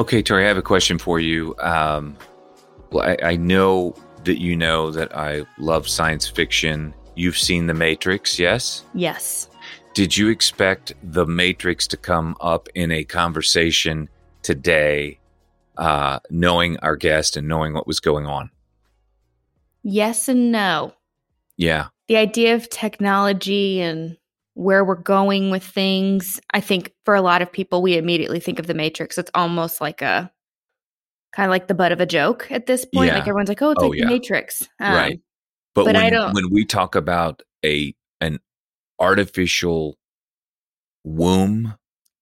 Okay, Tori, I have a question for you. Um, well, I, I know that you know that I love science fiction. You've seen The Matrix, yes? Yes. Did you expect The Matrix to come up in a conversation today, uh, knowing our guest and knowing what was going on? Yes and no. Yeah. The idea of technology and where we're going with things, I think for a lot of people, we immediately think of the Matrix. It's almost like a kind of like the butt of a joke at this point. Yeah. Like everyone's like, oh, it's Oh, like yeah. the Matrix. Um, right. But, but when, I don't- when we talk about a an artificial womb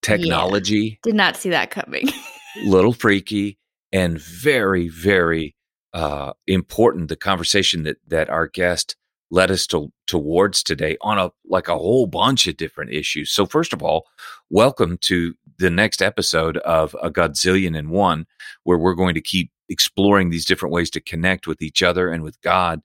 technology, Did not see that coming. little freaky and very very uh important the conversation that that our guest led us to towards today on a like a whole bunch of different issues so first of all welcome to the next episode of a godzillion and one where we're going to keep exploring these different ways to connect with each other and with god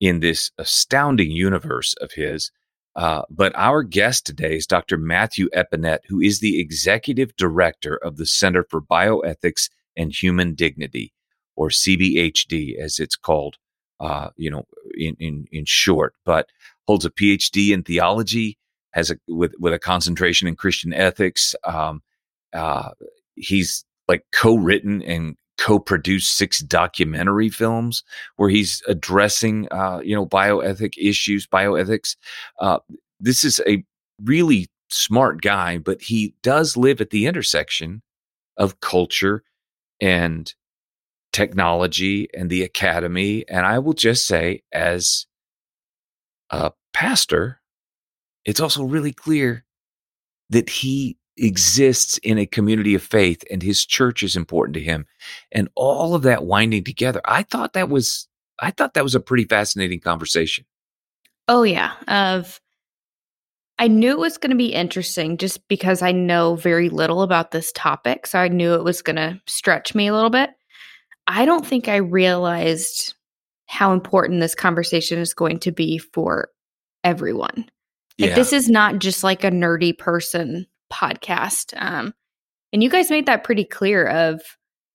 in this astounding universe of his uh, but our guest today is Dr. Matthew Eppinette, who is the executive director of the Center for Bioethics and Human Dignity, or CBHD, as it's called, uh, you know, in, in in short. But holds a PhD in theology, has a with with a concentration in Christian ethics. Um, uh, he's like co-written and co-produced six documentary films where he's addressing, uh, you know, bioethic issues, bioethics. Uh, this is a really smart guy, but he does live at the intersection of culture and technology and the academy. And I will just say, as a pastor, it's also really clear that he exists in a community of faith and his church is important to him and all of that winding together i thought that was i thought that was a pretty fascinating conversation oh, yeah. Of, I knew it was going to be interesting just because I know very little about this topic. So I knew it was going to stretch me a little bit. I don't think I realized how important this conversation is going to be for everyone. Like this is not just like a nerdy person podcast. Um, and you guys made that pretty clear of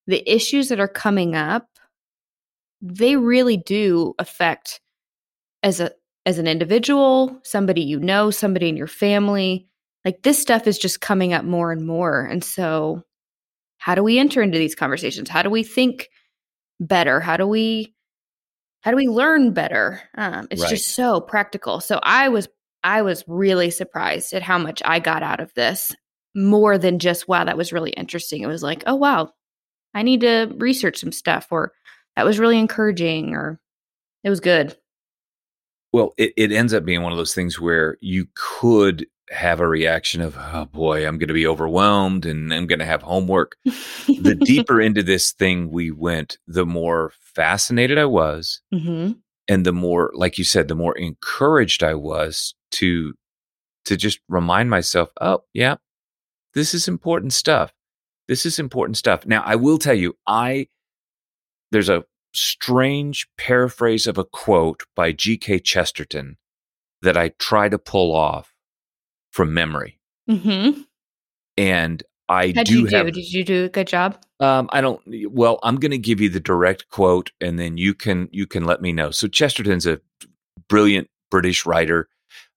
the issues that are coming up. They really do affect as a as an individual, somebody you know, somebody in your family. Like this stuff is just coming up more and more. And so how do we enter into these conversations? How do we think better? How do we how do we learn better? Um, it's Right. just so practical. So I was I was really surprised at how much I got out of this more than just wow that was really interesting. It was like oh wow I need to research some stuff or that was really encouraging or it was good. well it, it ends up being one of those things where you could have a reaction of oh boy i'm going to be overwhelmed and i'm going to have homework. The deeper into this thing we went the more fascinated i was hmm and the more like you said the more encouraged i was to to just remind myself oh yeah this is important stuff. This is important stuff. Now i will tell you i there's a strange paraphrase of a quote by gk chesterton that i try to pull off from memory hmm and i How'd do you do? have Did you do a good job? um, I don't. Well, I'm going to give you the direct quote, and then you can you can let me know. So Chesterton's a brilliant British writer,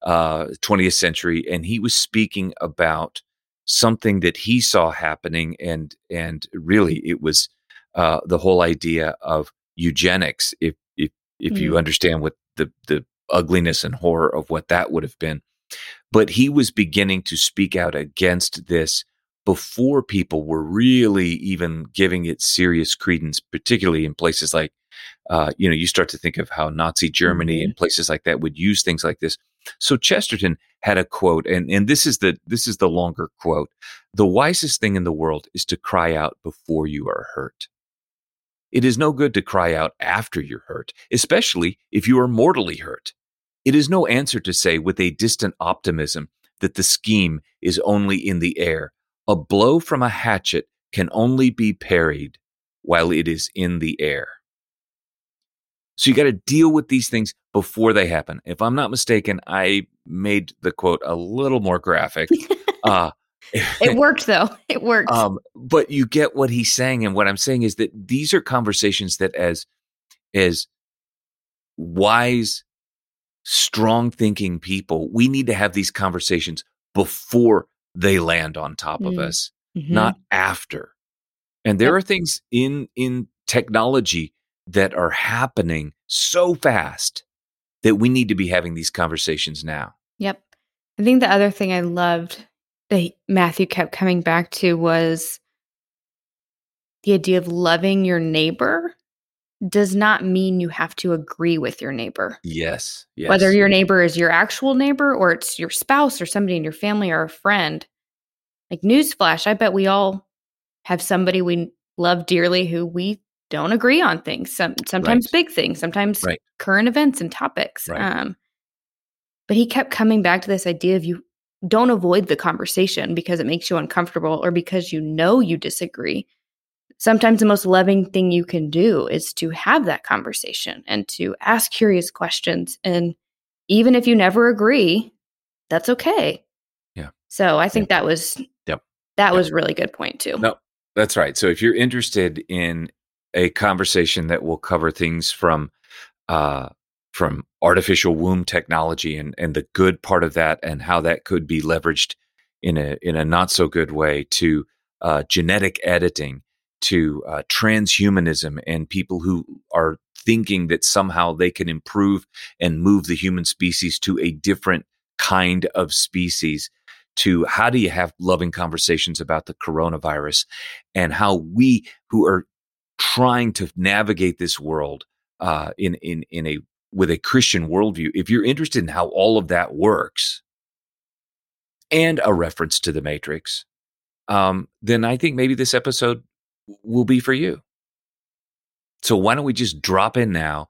uh, 20th century, and he was speaking about something that he saw happening, and and really it was uh, the whole idea of eugenics. If if if you Mm. understand what the the ugliness and horror of what that would have been, but he was beginning to speak out against this before people were really even giving it serious credence, particularly in places like, uh, you know, you start to think of how Nazi Germany Mhm. and places like that would use things like this. So Chesterton had a quote, and and this is the this is the longer quote: "The wisest thing in the world is to cry out before you are hurt." It is no good to cry out after you're hurt, especially if you are mortally hurt. It is no answer to say with a distant optimism that the scheme is only in the air. A blow from a hatchet can only be parried while it is in the air. So you got to deal with these things before they happen. If I'm not mistaken, I made the quote a little more graphic. uh, it worked though. It worked. Um, but you get what he's saying, and what I'm saying is that these are conversations that, as as wise, strong thinking people, we need to have these conversations before they land on top mm. of us, mm-hmm. not after. And there yep. are things in in technology that are happening so fast that we need to be having these conversations now. Yep. I think the other thing I loved that Matthew kept coming back to was the idea of loving your neighbor does not mean you have to agree with your neighbor. Yes, yes. Whether your neighbor is your actual neighbor or it's your spouse or somebody in your family or a friend. Like newsflash, I bet we all have somebody we love dearly who we don't agree on things. Some sometimes right. big things, sometimes right. current events and topics. Right. Um, but he kept coming back to this idea of you don't avoid the conversation because it makes you uncomfortable or because you know you disagree. Sometimes the most loving thing you can do is to have that conversation and to ask curious questions. And even if you never agree, that's okay. Yeah. So I think that was yep. that yep. was really good point too. No, that's right. So if you're interested in a conversation that will cover things from uh, from artificial womb technology and, and the good part of that and how that could be leveraged in a in a not so good way to uh, genetic editing to uh, transhumanism and people who are thinking that somehow they can improve and move the human species to a different kind of species to how do you have loving conversations about the coronavirus and how we who are trying to navigate this world uh, in in in a with a Christian worldview, if you're interested in how all of that works, and a reference to the Matrix, um, then I think maybe this episode will be for you. So why don't we just drop in now?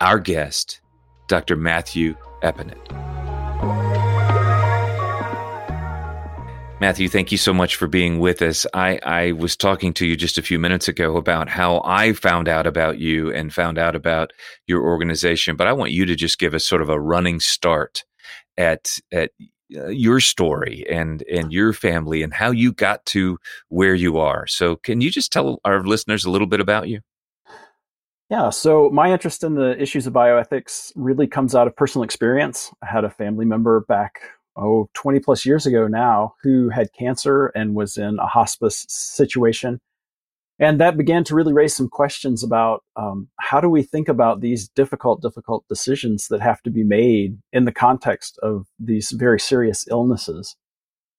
Our guest, Dr. Matthew Eppinette. Matthew, thank you so much for being with us. I, I was talking to you just a few minutes ago about how I found out about you and found out about your organization, but I want you to just give us sort of a running start at at uh, your story and and your family and how you got to where you are. So, can you just tell our listeners a little bit about you? Yeah, so my interest in the issues of bioethics really comes out of personal experience. I had a family member back oh 20 plus years ago now who had cancer and was in a hospice situation and that began to really raise some questions about um, how do we think about these difficult difficult decisions that have to be made in the context of these very serious illnesses?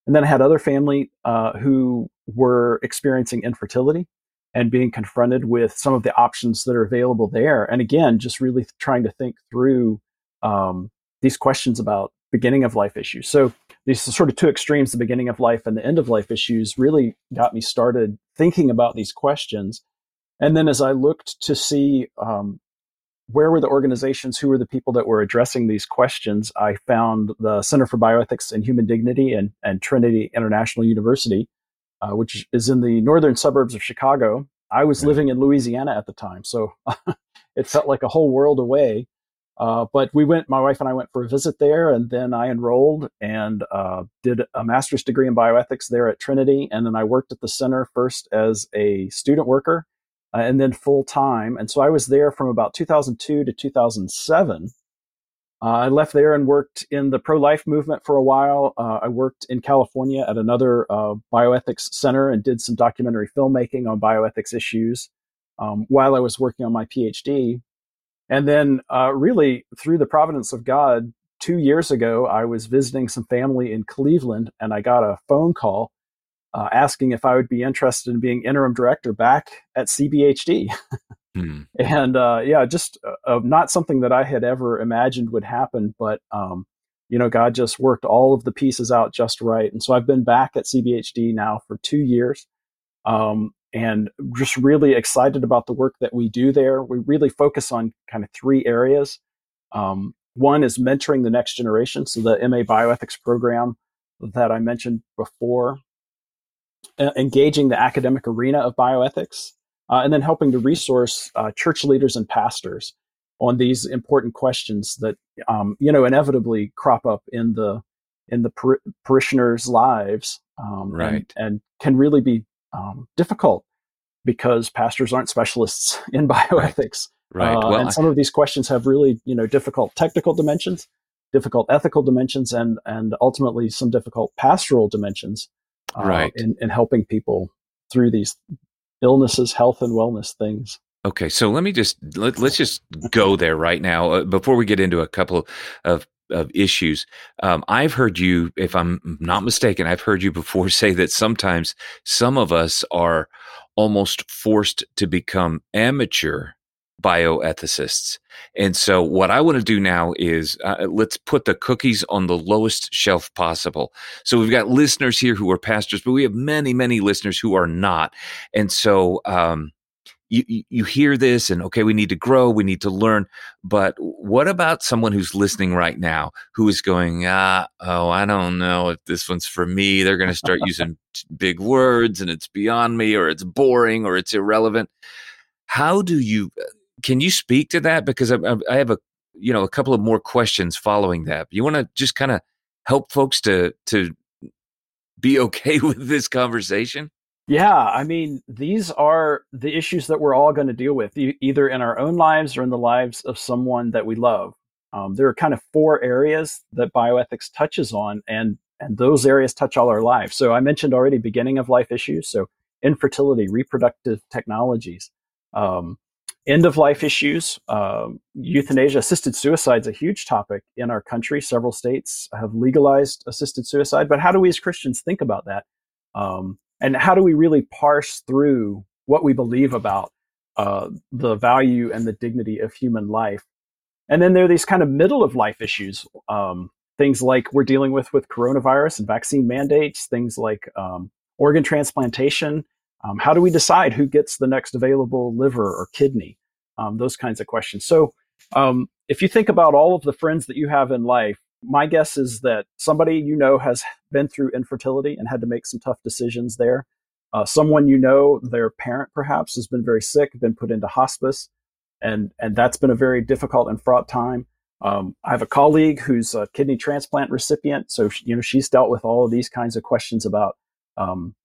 And then i had other family uh, who were experiencing infertility and being confronted with some of the options that are available there. And again just really trying to think through um, these questions about beginning of life issues. So these sort of two extremes, the beginning of life and the end of life issues, really got me started thinking about these questions. And then as I looked to see um, where were the organizations, who were the people that were addressing these questions, I found the Center for Bioethics and Human Dignity and, and Trinity International University, uh, which is in the northern suburbs of Chicago. I was living in Louisiana at the time, so it felt like a whole world away. Uh, but we went, my wife and I went for a visit there, and then I enrolled and uh, did a master's degree in bioethics there at Trinity. And then I worked at the center first as a student worker uh, and then full time. And so I was there from about 2002 to 2007. Uh, I left there and worked in the pro life movement for a while. Uh, I worked in California at another bioethics center and did some documentary filmmaking on bioethics issues um, while I was working on my PhD. And then, uh, really, through the providence of God, two years ago, I was visiting some family in Cleveland and I got a phone call uh, asking if I would be interested in being interim director back at CBHD. hmm. And uh, yeah, just uh, not something that I had ever imagined would happen, but um, you know, God just worked all of the pieces out just right. And so I've been back at CBHD now for two years. Um, and just really excited about the work that we do there. We really focus on kind of three areas. Um, one is mentoring the next generation, so the MA Bioethics program that I mentioned before, uh, engaging the academic arena of bioethics, uh, and then helping to resource uh, church leaders and pastors on these important questions that um, you know inevitably crop up in the in the par- parishioners' lives, um, right, and, and, can really be um, difficult because pastors aren't specialists in bioethics. Right. right. Uh, well, and some of these questions have really, you know, difficult technical dimensions, difficult ethical dimensions, and and ultimately some difficult pastoral dimensions. Uh, right. In, in helping people through these illnesses, health, and wellness things. Okay, so let me just let, us just go there right now uh, before we get into a couple of of issues. Um, I've heard you, if I'm not mistaken, I've heard you before say that sometimes some of us are almost forced to become amateur bioethicists. And so, what I want to do now is uh, let's put the cookies on the lowest shelf possible. So, we've got listeners here who are pastors, but we have many, many listeners who are not. And so, um, you, you hear this and okay, we need to grow, we need to learn. But what about someone who's listening right now who is going, ah, oh, I don't know if this one's for me. They're going to start using big words and it's beyond me or it's boring or it's irrelevant. How do you, can you speak to that? Because I, I have a, you know, a couple of more questions following that. You want to just kind of help folks to, to be okay with this conversation? Yeah, I mean, these are the issues that we're all going to deal with, e- either in our own lives or in the lives of someone that we love. Um, there are kind of four areas that bioethics touches on, and and those areas touch all our lives. So I mentioned already beginning of life issues, so infertility, reproductive technologies, um, end of life issues, uh, euthanasia, assisted suicide is a huge topic in our country. Several states have legalized assisted suicide, but how do we as Christians think about that? Um, and how do we really parse through what we believe about uh, the value and the dignity of human life? And then there are these kind of middle of life issues um, things like we're dealing with with coronavirus and vaccine mandates things like um, organ transplantation. Um, how do we decide who gets the next available liver or kidney? Um, those kinds of questions. So um, if you think about all of the friends that you have in life my guess is that somebody you know has been through infertility and had to make some tough decisions there. Uh, someone you know, their parent perhaps has been very sick, been put into hospice, and and that's been a very difficult and fraught time. Um, I have a colleague who's a kidney transplant recipient, so she, you know she's dealt with all of these kinds of questions about um,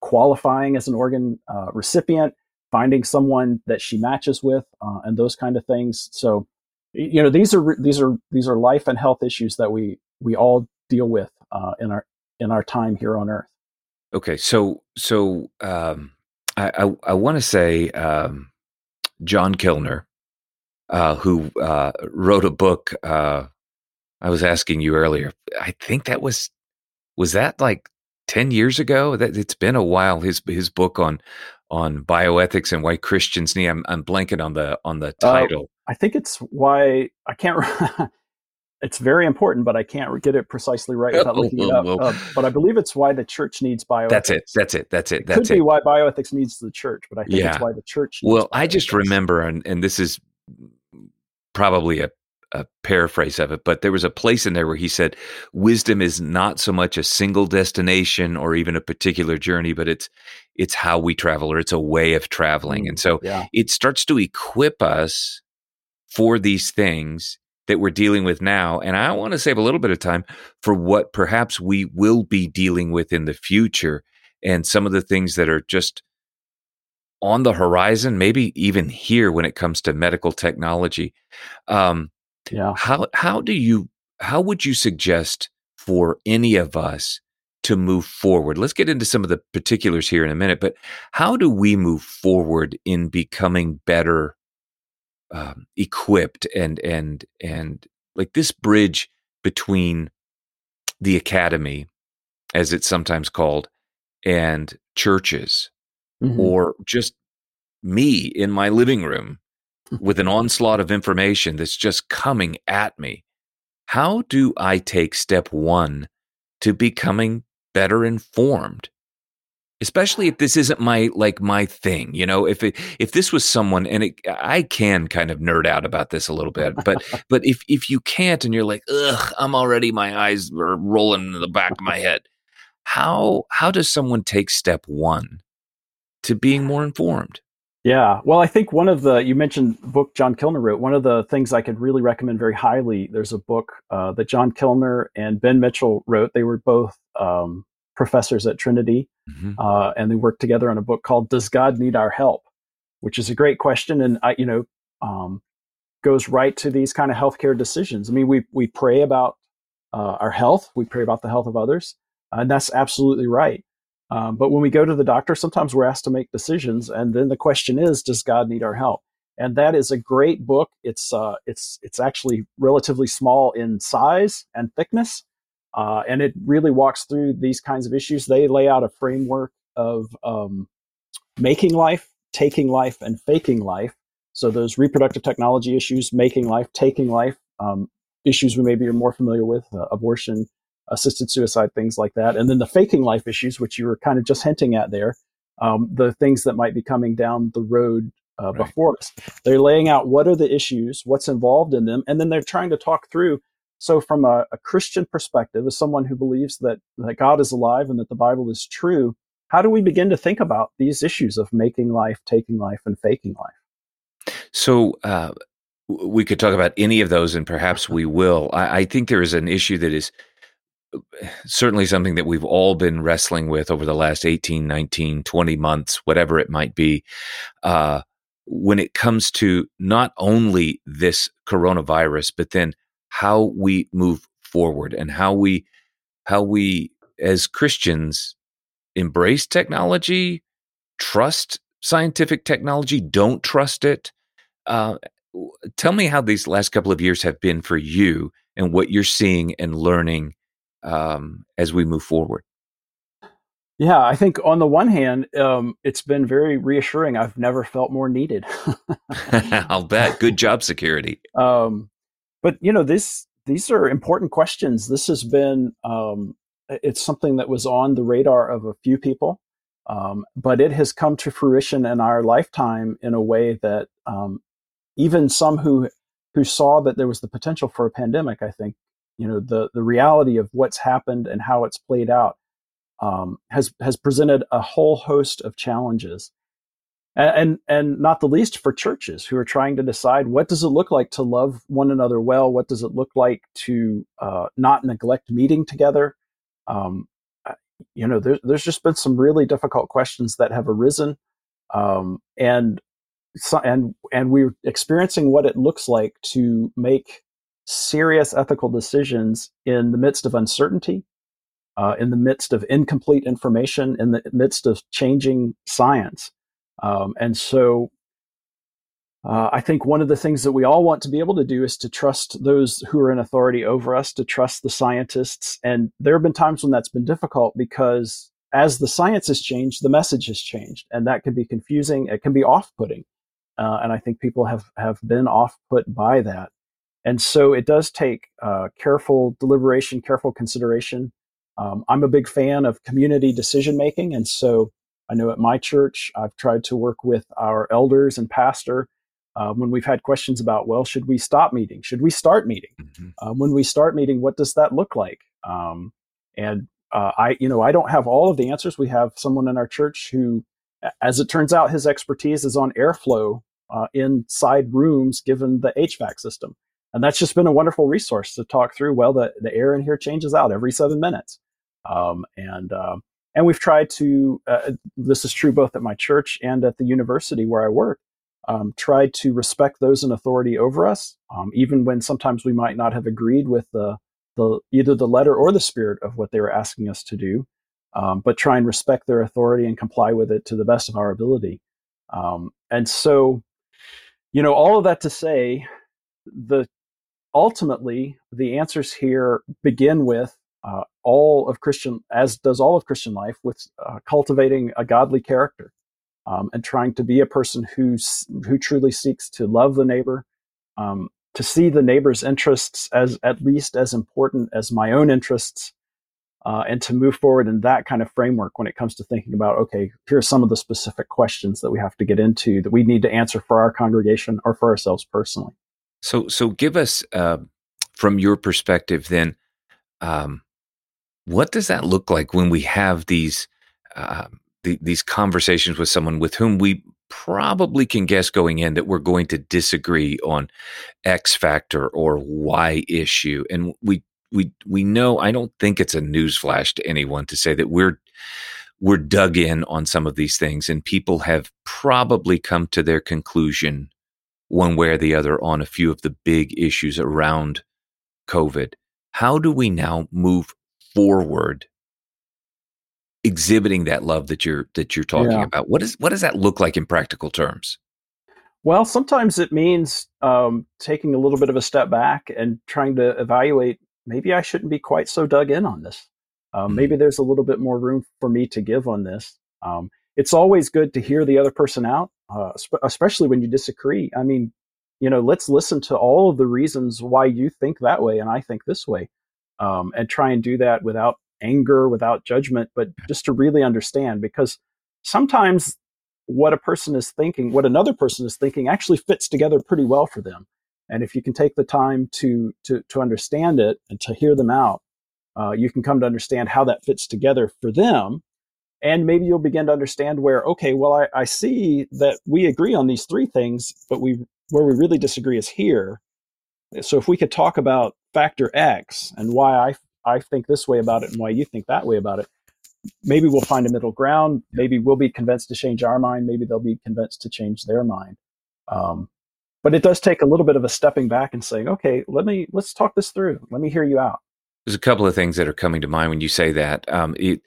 qualifying as an organ uh, recipient, finding someone that she matches with, uh, and those kind of things. So you know these are these are these are life and health issues that we we all deal with uh, in our in our time here on earth. Okay so so um, i i, I want to say um, john kilner uh, who uh, wrote a book uh, i was asking you earlier. I think that was was that like 10 years ago? That it's been a while his his book on on bioethics and why Christians need. I'm, I'm blanking on the on the uh, title. Uh, I think it's why I can't. it's very important, but I can't get it precisely right without looking it up. Uh, but I believe it's why the church needs bioethics. That's it. That's it. That's it. That's it. Could it. be why bioethics needs the church, but I think yeah. it's why the church. well, I just remember, and, and this is probably a a paraphrase of it, but there was a place in there where he said, "Wisdom is not so much a single destination or even a particular journey, but it's it's how we travel, or it's a way of traveling." And so yeah. it starts to equip us for these things that we're dealing with now. And I want to save a little bit of time for what perhaps we will be dealing with in the future, and some of the things that are just on the horizon, maybe even here when it comes to medical technology. Um, yeah. How how do you how would you suggest for any of us to move forward? Let's get into some of the particulars here in a minute, but how do we move forward in becoming better um, equipped and and and like this bridge between the academy, as it's sometimes called, and churches, mm-hmm. or just me in my living room with an onslaught of information that's just coming at me. How do I take step one to becoming better informed? Especially if this isn't my like my thing, you know. If it, if this was someone, and it, I can kind of nerd out about this a little bit, but but if if you can't, and you're like, ugh, I'm already my eyes are rolling in the back of my head. How how does someone take step one to being more informed? Yeah. Well, I think one of the, you mentioned book John Kilner wrote, one of the things I could really recommend very highly, there's a book uh, that John Kilner and Ben Mitchell wrote. They were both um, professors at Trinity, mm-hmm. uh, and they worked together on a book called "Does God Need Our Help?" which is a great question, and I, you know, um, goes right to these kind of healthcare decisions. I mean, we we pray about uh, our health, we pray about the health of others, and that's absolutely right. Um, but when we go to the doctor, sometimes we're asked to make decisions, and then the question is, does God need our help? And that is a great book. It's uh, it's it's actually relatively small in size and thickness, uh, and it really walks through these kinds of issues. They lay out a framework of um, making life, taking life, and faking life. So those reproductive technology issues, making life, taking life, um, issues we maybe are more familiar with, uh, abortion, assisted suicide, things like that. And then the faking life issues, which you were kind of just hinting at there, um, the things that might be coming down the road uh, right. before us. They're laying out what are the issues, what's involved in them, and then they're trying to talk through. So, from a, a Christian perspective, as someone who believes that, that God is alive and that the Bible is true, how do we begin to think about these issues of making life, taking life, and faking life? So, uh, we could talk about any of those, and perhaps we will. I, I think there is an issue that is certainly something that we've all been wrestling with over the last 18, 19, 20 months, whatever it might be, uh, when it comes to not only this coronavirus, but then how we move forward and how we, how we as Christians embrace technology, trust scientific technology, don't trust it. Uh, tell me how these last couple of years have been for you and what you're seeing and learning um, as we move forward? Yeah, I think on the one hand, um, it's been very reassuring. I've never felt more needed. I'll bet. Good job security. Um, but you know, this these are important questions. This has been um, it's something that was on the radar of a few people, um, but it has come to fruition in our lifetime in a way that um, even some who who saw that there was the potential for a pandemic, I think, you know the the reality of what's happened and how it's played out um, has has presented a whole host of challenges. And, and, and not the least for churches who are trying to decide what does it look like to love one another well? What does it look like to uh, not neglect meeting together? Um, you know there, there's just been some really difficult questions that have arisen um, and so, and and we're experiencing what it looks like to make serious ethical decisions in the midst of uncertainty, uh, in the midst of incomplete information, in the midst of changing science. Um, and so uh, I think one of the things that we all want to be able to do is to trust those who are in authority over us, to trust the scientists. And there have been times when that's been difficult because as the science has changed, the message has changed. And that can be confusing, it can be off putting. Uh, and I think people have, have been off put by that. And so it does take uh, careful deliberation, careful consideration. Um, I'm a big fan of community decision making. And so I know at my church, I've tried to work with our elders and pastor uh, when we've had questions about, well, should we stop meeting? Should we start meeting? Mm-hmm. Uh, when we start meeting, what does that look like? Um, and uh, I, you know, I don't have all of the answers. We have someone in our church who, as it turns out, his expertise is on airflow uh, inside rooms given the HVAC system. And that's just been a wonderful resource to talk through. Well, the, the air in here changes out every seven minutes. Um, and, uh, and we've tried to, uh, this is true both at my church and at the university where I work, um, tried to respect those in authority over us, um, even when sometimes we might not have agreed with the, the, either the letter or the spirit of what they were asking us to do, um, but try and respect their authority and comply with it to the best of our ability. Um, and so, you know, all of that to say, the ultimately, the answers here begin with uh, all of Christian, as does all of Christian life, with uh, cultivating a godly character um, and trying to be a person who's, who truly seeks to love the neighbor, um, to see the neighbor's interests as at least as important as my own interests, uh, and to move forward in that kind of framework when it comes to thinking about okay, here are some of the specific questions that we have to get into that we need to answer for our congregation or for ourselves personally. So, so give us uh, from your perspective then, um, what does that look like when we have these uh, the, these conversations with someone with whom we probably can guess going in that we're going to disagree on X factor or Y issue. And we we we know I don't think it's a newsflash to anyone to say that we're we're dug in on some of these things and people have probably come to their conclusion one way or the other on a few of the big issues around COVID. How do we now move forward exhibiting that love that you're that you're talking yeah. about? What is what does that look like in practical terms? Well, sometimes it means um, taking a little bit of a step back and trying to evaluate. Maybe I shouldn't be quite so dug in on this. Um, mm-hmm. Maybe there's a little bit more room for me to give on this. Um, it's always good to hear the other person out, uh, especially when you disagree. I mean, you know, let's listen to all of the reasons why you think that way and I think this way, um, and try and do that without anger, without judgment, but just to really understand because sometimes what a person is thinking, what another person is thinking actually fits together pretty well for them. And if you can take the time to, to, to understand it and to hear them out, uh, you can come to understand how that fits together for them. And maybe you'll begin to understand where, okay, well, I, I see that we agree on these three things, but we, where we really disagree is here. So if we could talk about factor X and why I I think this way about it and why you think that way about it. Maybe we'll find a middle ground. Maybe we'll be convinced to change our mind. Maybe they'll be convinced to change their mind. Um, but it does take a little bit of a stepping back and saying, okay, let me let's talk this through. Let me hear you out. There's a couple of things that are coming to mind when you say that. Um, it,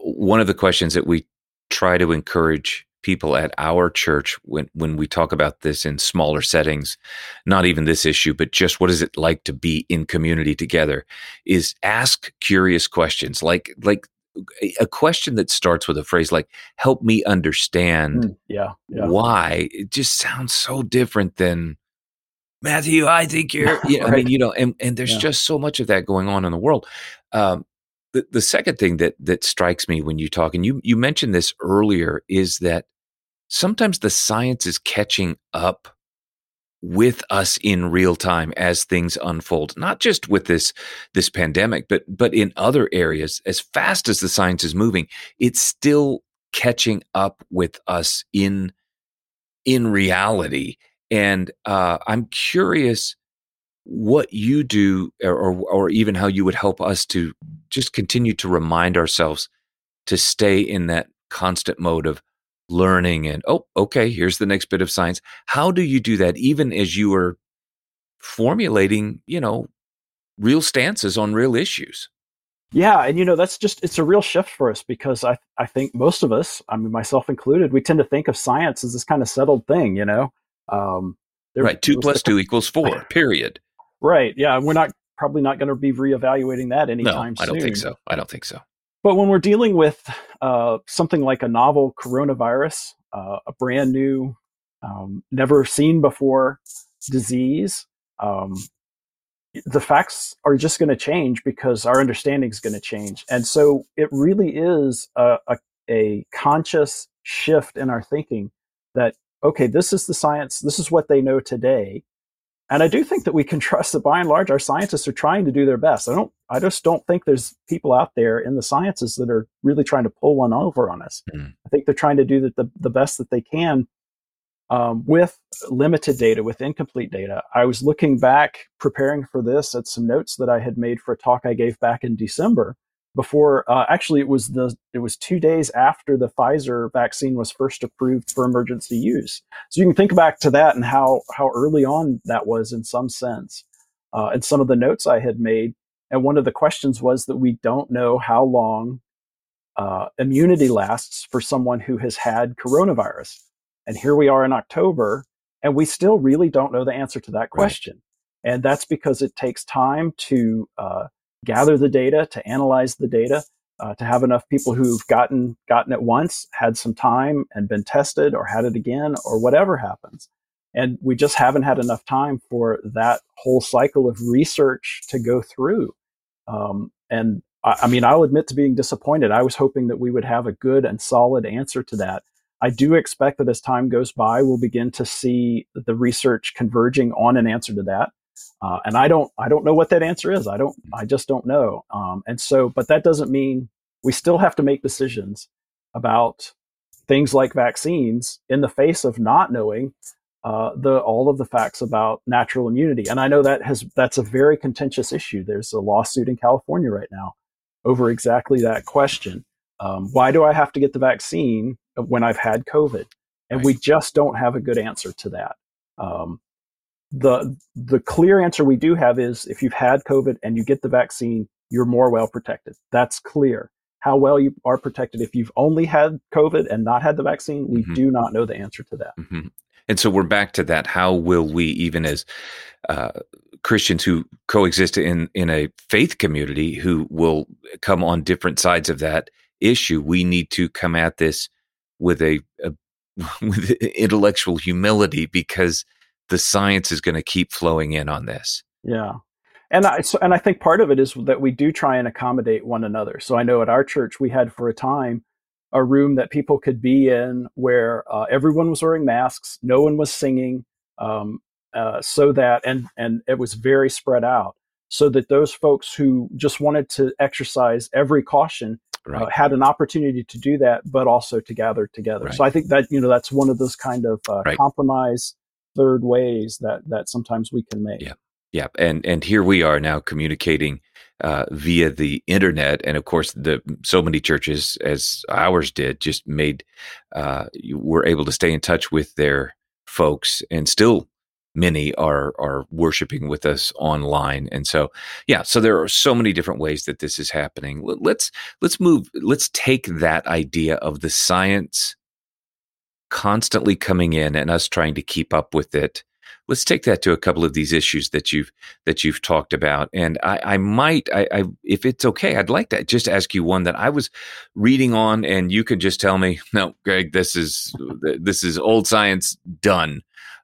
one of the questions that we try to encourage people at our church when when we talk about this in smaller settings not even this issue but just what is it like to be in community together is ask curious questions like like a question that starts with a phrase like help me understand mm, yeah, yeah, why it just sounds so different than Matthew, I think you're, yeah, right. I mean, you know, and, and there's yeah. just so much of that going on in the world. Um, the, the second thing that that strikes me when you talk, and you you mentioned this earlier, is that sometimes the science is catching up with us in real time as things unfold not just with this this pandemic but but in other areas as fast as the science is moving it's still catching up with us in in reality and uh, i'm curious what you do or or even how you would help us to just continue to remind ourselves to stay in that constant mode of learning and oh okay here's the next bit of science. How do you do that even as you are formulating you know real stances on real issues? Yeah and you know that's just it's a real shift for us because i i think most of us i mean myself included we tend to think of science as this kind of settled thing you know um right two plus two equals four period right yeah we're not probably not going to be reevaluating that anytime soon. no, i don't think so i don't think so but when we're dealing with uh, something like a novel coronavirus, uh, a brand new, um, never seen before disease, um, the facts are just going to change because our understanding is going to change. And so it really is a, a, a conscious shift in our thinking that, okay, this is the science, this is what they know today. And I do think that we can trust that by and large, our scientists are trying to do their best. I don't, I just don't think there's people out there in the sciences that are really trying to pull one over on us. Mm. I think they're trying to do the, the, the best that they can um, with limited data, with incomplete data. I was looking back, preparing for this at some notes that I had made for a talk I gave back in December before uh, actually it was the it was two days after the Pfizer vaccine was first approved for emergency use. So you can think back to that and how how early on that was in some sense, uh, and some of the notes I had made. And one of the questions was that we don't know how long uh, immunity lasts for someone who has had coronavirus. And here we are in October, and we still really don't know the answer to that question. Right. And that's because it takes time to uh, gather the data, to analyze the data, uh, to have enough people who've gotten gotten it once, had some time, and been tested, or had it again, or whatever happens. And we just haven't had enough time for that whole cycle of research to go through. Um, and I, I mean, I'll admit to being disappointed. I was hoping that we would have a good and solid answer to that. I do expect that as time goes by, we'll begin to see the research converging on an answer to that. Uh, and I don't, I don't know what that answer is. I don't, I just don't know. Um, and so, but that doesn't mean we still have to make decisions about things like vaccines in the face of not knowing uh, the all of the facts about natural immunity. And I know that has that's a very contentious issue. There's a lawsuit in California right now over exactly that question. Um, why do I have to get the vaccine when I've had COVID? And right. we just don't have a good answer to that. Um, the the clear answer we do have is if you've had COVID and you get the vaccine, you're more well protected. That's clear. How well you are protected if you've only had COVID and not had the vaccine, we mm-hmm. do not know the answer to that. Mm-hmm. And so we're back to that. How will we, even as uh, Christians who coexist in in a faith community, who will come on different sides of that issue, we need to come at this with a, a with intellectual humility because the science is going to keep flowing in on this. Yeah. And I, so, and I think part of it is that we do try and accommodate one another. So I know at our church, we had for a time a room that people could be in where uh, everyone was wearing masks, no one was singing, um, uh, so that and and it was very spread out, so that those folks who just wanted to exercise every caution uh, right. uh, had an opportunity to do that, but also to gather together. Right. So I think that you know that's one of those kind of uh, right. compromise third ways that that sometimes we can make. Yeah. Yeah, and and here we are now communicating uh, via the internet, and of course, the so many churches as ours did just made uh, were able to stay in touch with their folks, and still many are are worshiping with us online, and so yeah, so there are so many different ways that this is happening. Let's let's move. Let's take that idea of the science constantly coming in and us trying to keep up with it let's take that to a couple of these issues that you've that you've talked about. And I, I might, I, I, if it's okay, I'd like to just ask you one that I was reading on, and you can just tell me, no, Greg, this is this is old science done.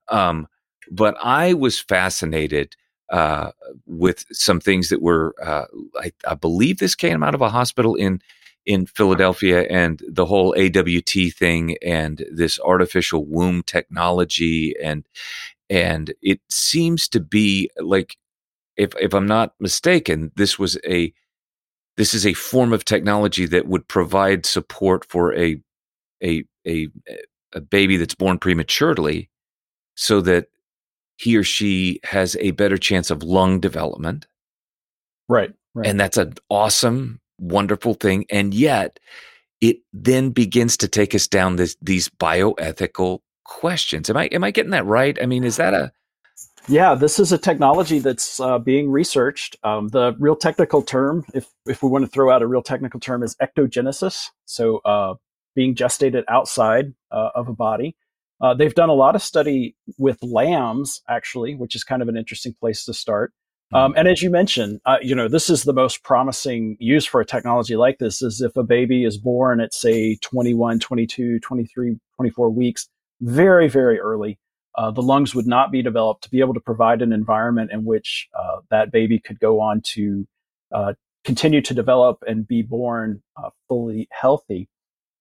Um, but I was fascinated uh, with some things that were, uh, I, I believe this came out of a hospital in in Philadelphia and the whole AWT thing and this artificial womb technology and and it seems to be like if if I'm not mistaken, this was a this is a form of technology that would provide support for a a a a baby that's born prematurely so that he or she has a better chance of lung development. Right. right. And that's an awesome, wonderful thing. And yet it then begins to take us down this, these bioethical questions. Am I am I getting that right? I mean, is that a yeah, this is a technology that's uh, being researched. Um, the real technical term, if if we want to throw out a real technical term, is ectogenesis. So uh, being gestated outside uh, of a body. Uh, they've done a lot of study with lambs, actually, which is kind of an interesting place to start. Um, and as you mentioned, uh, you know, this is the most promising use for a technology like this is if a baby is born at say 21, 22, 23, 24 weeks, very, very early. Uh, the lungs would not be developed to be able to provide an environment in which uh, that baby could go on to uh, continue to develop and be born uh, fully healthy.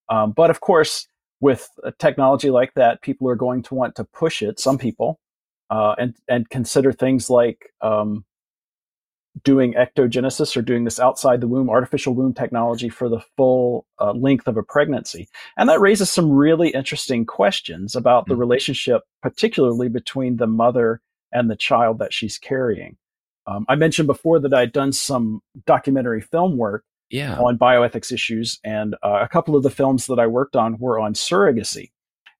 Um, but of course, with a technology like that, people are going to want to push it. Some people uh, and and consider things like um, doing ectogenesis or doing this outside the womb, artificial womb technology for the full uh, length of a pregnancy. And that raises some really interesting questions about mm-hmm. the relationship, particularly between the mother and the child that she's carrying. Um, I mentioned before that I'd done some documentary film work yeah. on bioethics issues, and uh, a couple of the films that I worked on were on surrogacy.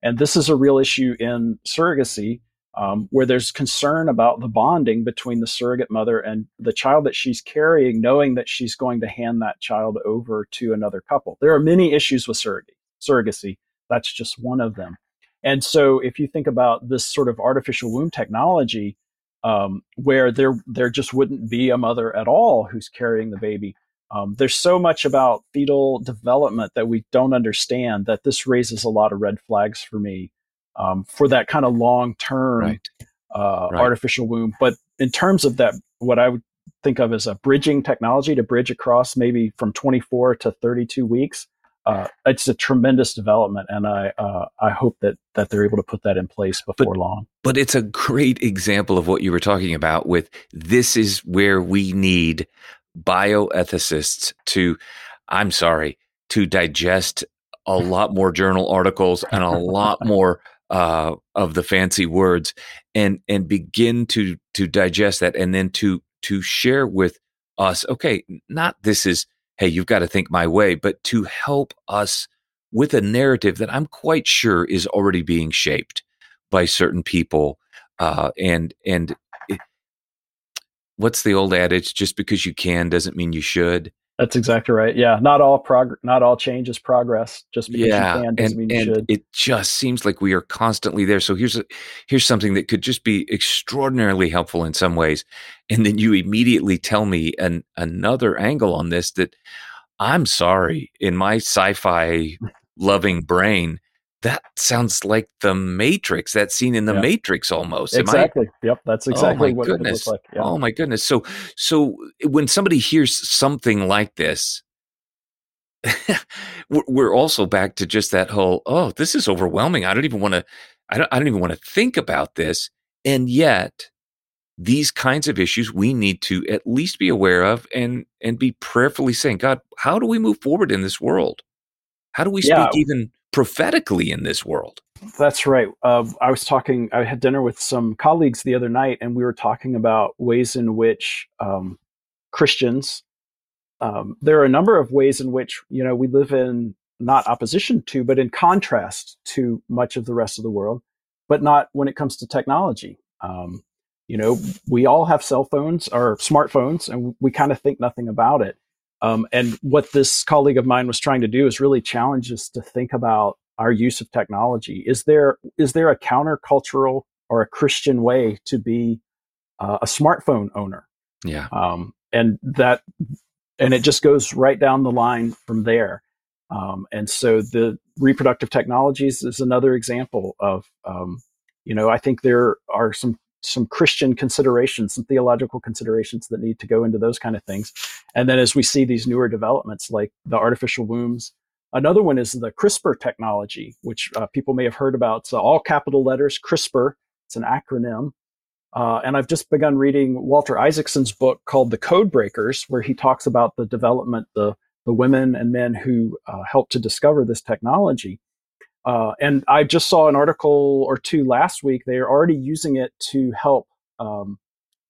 And this is a real issue in surrogacy um, where there's concern about the bonding between the surrogate mother and the child that she's carrying, knowing that she's going to hand that child over to another couple. There are many issues with surrogacy. surrogacy. That's just one of them. And so, if you think about this sort of artificial womb technology, um, where there there just wouldn't be a mother at all who's carrying the baby, um, there's so much about fetal development that we don't understand that this raises a lot of red flags for me um, for that kind of long term right. uh, right. artificial womb. But in terms of that, what I would think of as a bridging technology to bridge across maybe from 24 to 32 weeks. Uh, it's a tremendous development, and I uh, I hope that that they're able to put that in place before but, long. But it's a great example of what you were talking about. With this is where we need bioethicists to, I'm sorry, to digest a lot more journal articles and a lot more uh, of the fancy words, and and begin to to digest that, and then to to share with us. Okay, not this is hey, you've got to think my way, but to help us with a narrative that I'm quite sure is already being shaped by certain people. Uh, and and it, what's the old adage? Just because you can doesn't mean you should. That's exactly right. Yeah, not all prog- not all change is progress. Just because yeah, you can doesn't and, mean you and should. It just seems like we are constantly there. So here's a, here's something that could just be extraordinarily helpful in some ways, and then you immediately tell me an another angle on this that I'm sorry in my sci-fi loving brain that sounds like the Matrix. That scene in the yeah. Matrix almost. Am exactly. I? Yep. That's oh exactly oh what goodness. it looks like. Yeah. Oh my goodness. So so when somebody hears something like this, we're also back to just that whole. Oh, this is overwhelming. I don't even want to. I don't. I don't even want to think about this. And yet, these kinds of issues we need to at least be aware of and and be prayerfully saying, God, how do we move forward in this world? How do we speak yeah. even prophetically in this world. That's right. Uh, I was talking, I had dinner with some colleagues the other night, and we were talking about ways in which um, Christians, um, there are a number of ways in which, you know, we live in not opposition to, but in contrast to much of the rest of the world, but not when it comes to technology. Um, you know, we all have cell phones or smartphones, and we kind of think nothing about it. Um, and what this colleague of mine was trying to do is really challenge us to think about our use of technology. Is there is there a countercultural or a Christian way to be uh, a smartphone owner? Yeah. Um, and that and it just goes right down the line from there. Um, and so the reproductive technologies is another example of, um, you know, I think there are some some Christian considerations, some theological considerations that need to go into those kind of things. And then as we see these newer developments like the artificial wombs, another one is the CRISPR technology, which uh, people may have heard about. So all capital letters, CRISPR. It's an acronym. Uh, and I've just begun reading Walter Isaacson's book called The Code Breakers, where he talks about the development, the the women and men who uh, helped to discover this technology. Uh, and I just saw an article or two last week. They are already using it to help um,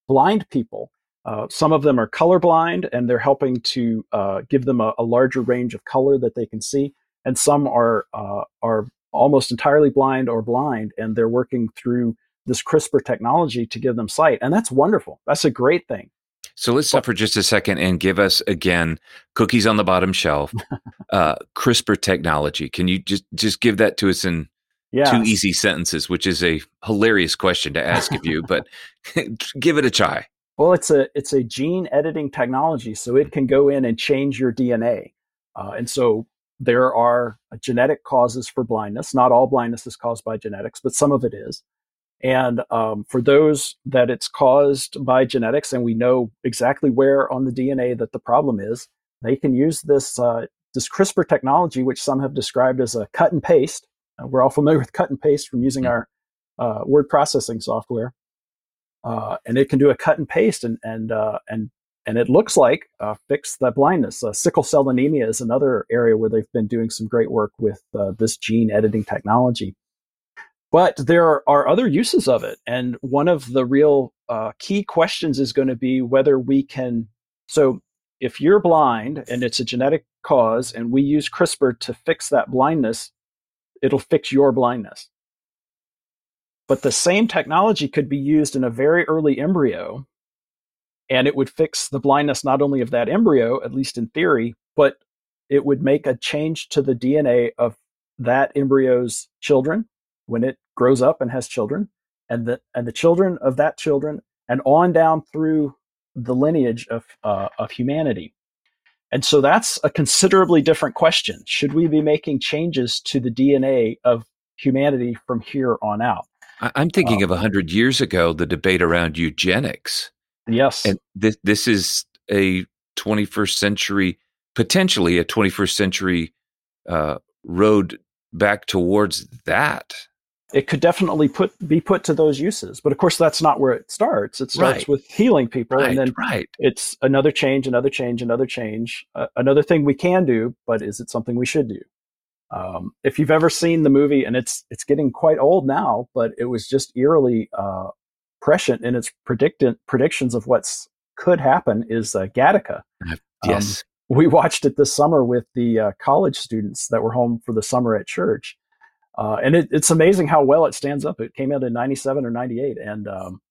blind people. Uh, some of them are colorblind, and they're helping to uh, give them a, a, larger range of color that they can see. And some are uh, are almost entirely blind or blind, and they're working through this CRISPR technology to give them sight. And that's wonderful. That's a great thing. So let's stop for just a second and give us again cookies on the bottom shelf, uh, CRISPR technology. Can you just just give that to us in yes. two easy sentences? Which is a hilarious question to ask of you, but give it a try. Well, it's a it's a gene editing technology, so it can go in and change your DNA, uh, and so there are genetic causes for blindness. Not all blindness is caused by genetics, but some of it is. And um, for those that it's caused by genetics, and we know exactly where on the DNA that the problem is, they can use this uh, this CRISPR technology, which some have described as a cut and paste. Uh, we're all familiar with cut and paste from using our uh, word processing software, uh, and it can do a cut and paste, and and uh, and and it looks like uh, fix that blindness. sickle cell anemia is another area where they've been doing some great work with this gene editing technology. But there are other uses of it. And one of the real uh, key questions is going to be whether we can. So, if you're blind and it's a genetic cause, and we use CRISPR to fix that blindness, it'll fix your blindness. But the same technology could be used in a very early embryo, and it would fix the blindness not only of that embryo, at least in theory, but it would make a change to the DNA of that embryo's children when it grows up and has children, and the and the children of that children, and on down through the lineage of uh, of humanity. And so that's a considerably different question. Should we be making changes to the DNA of humanity from here on out? I'm thinking um, of a hundred years ago, the debate around eugenics. Yes, and this this is a 21st century, potentially a 21st century uh, road back towards that it could definitely put be put to those uses. But of course, that's not where it starts. It starts right. with healing people, right, and then right. it's another change, another change, another change, uh, another thing we can do. But is it something we should do? Um, if you've ever seen the movie, and it's it's getting quite old now, but it was just eerily uh, prescient in its predictant predictions of what's could happen, is uh, Gattaca. Yes, um, we watched it this summer with the uh, college students that were home for the summer at church, uh, and it, it's amazing how well it stands up. It came out in '97 or '98, and um,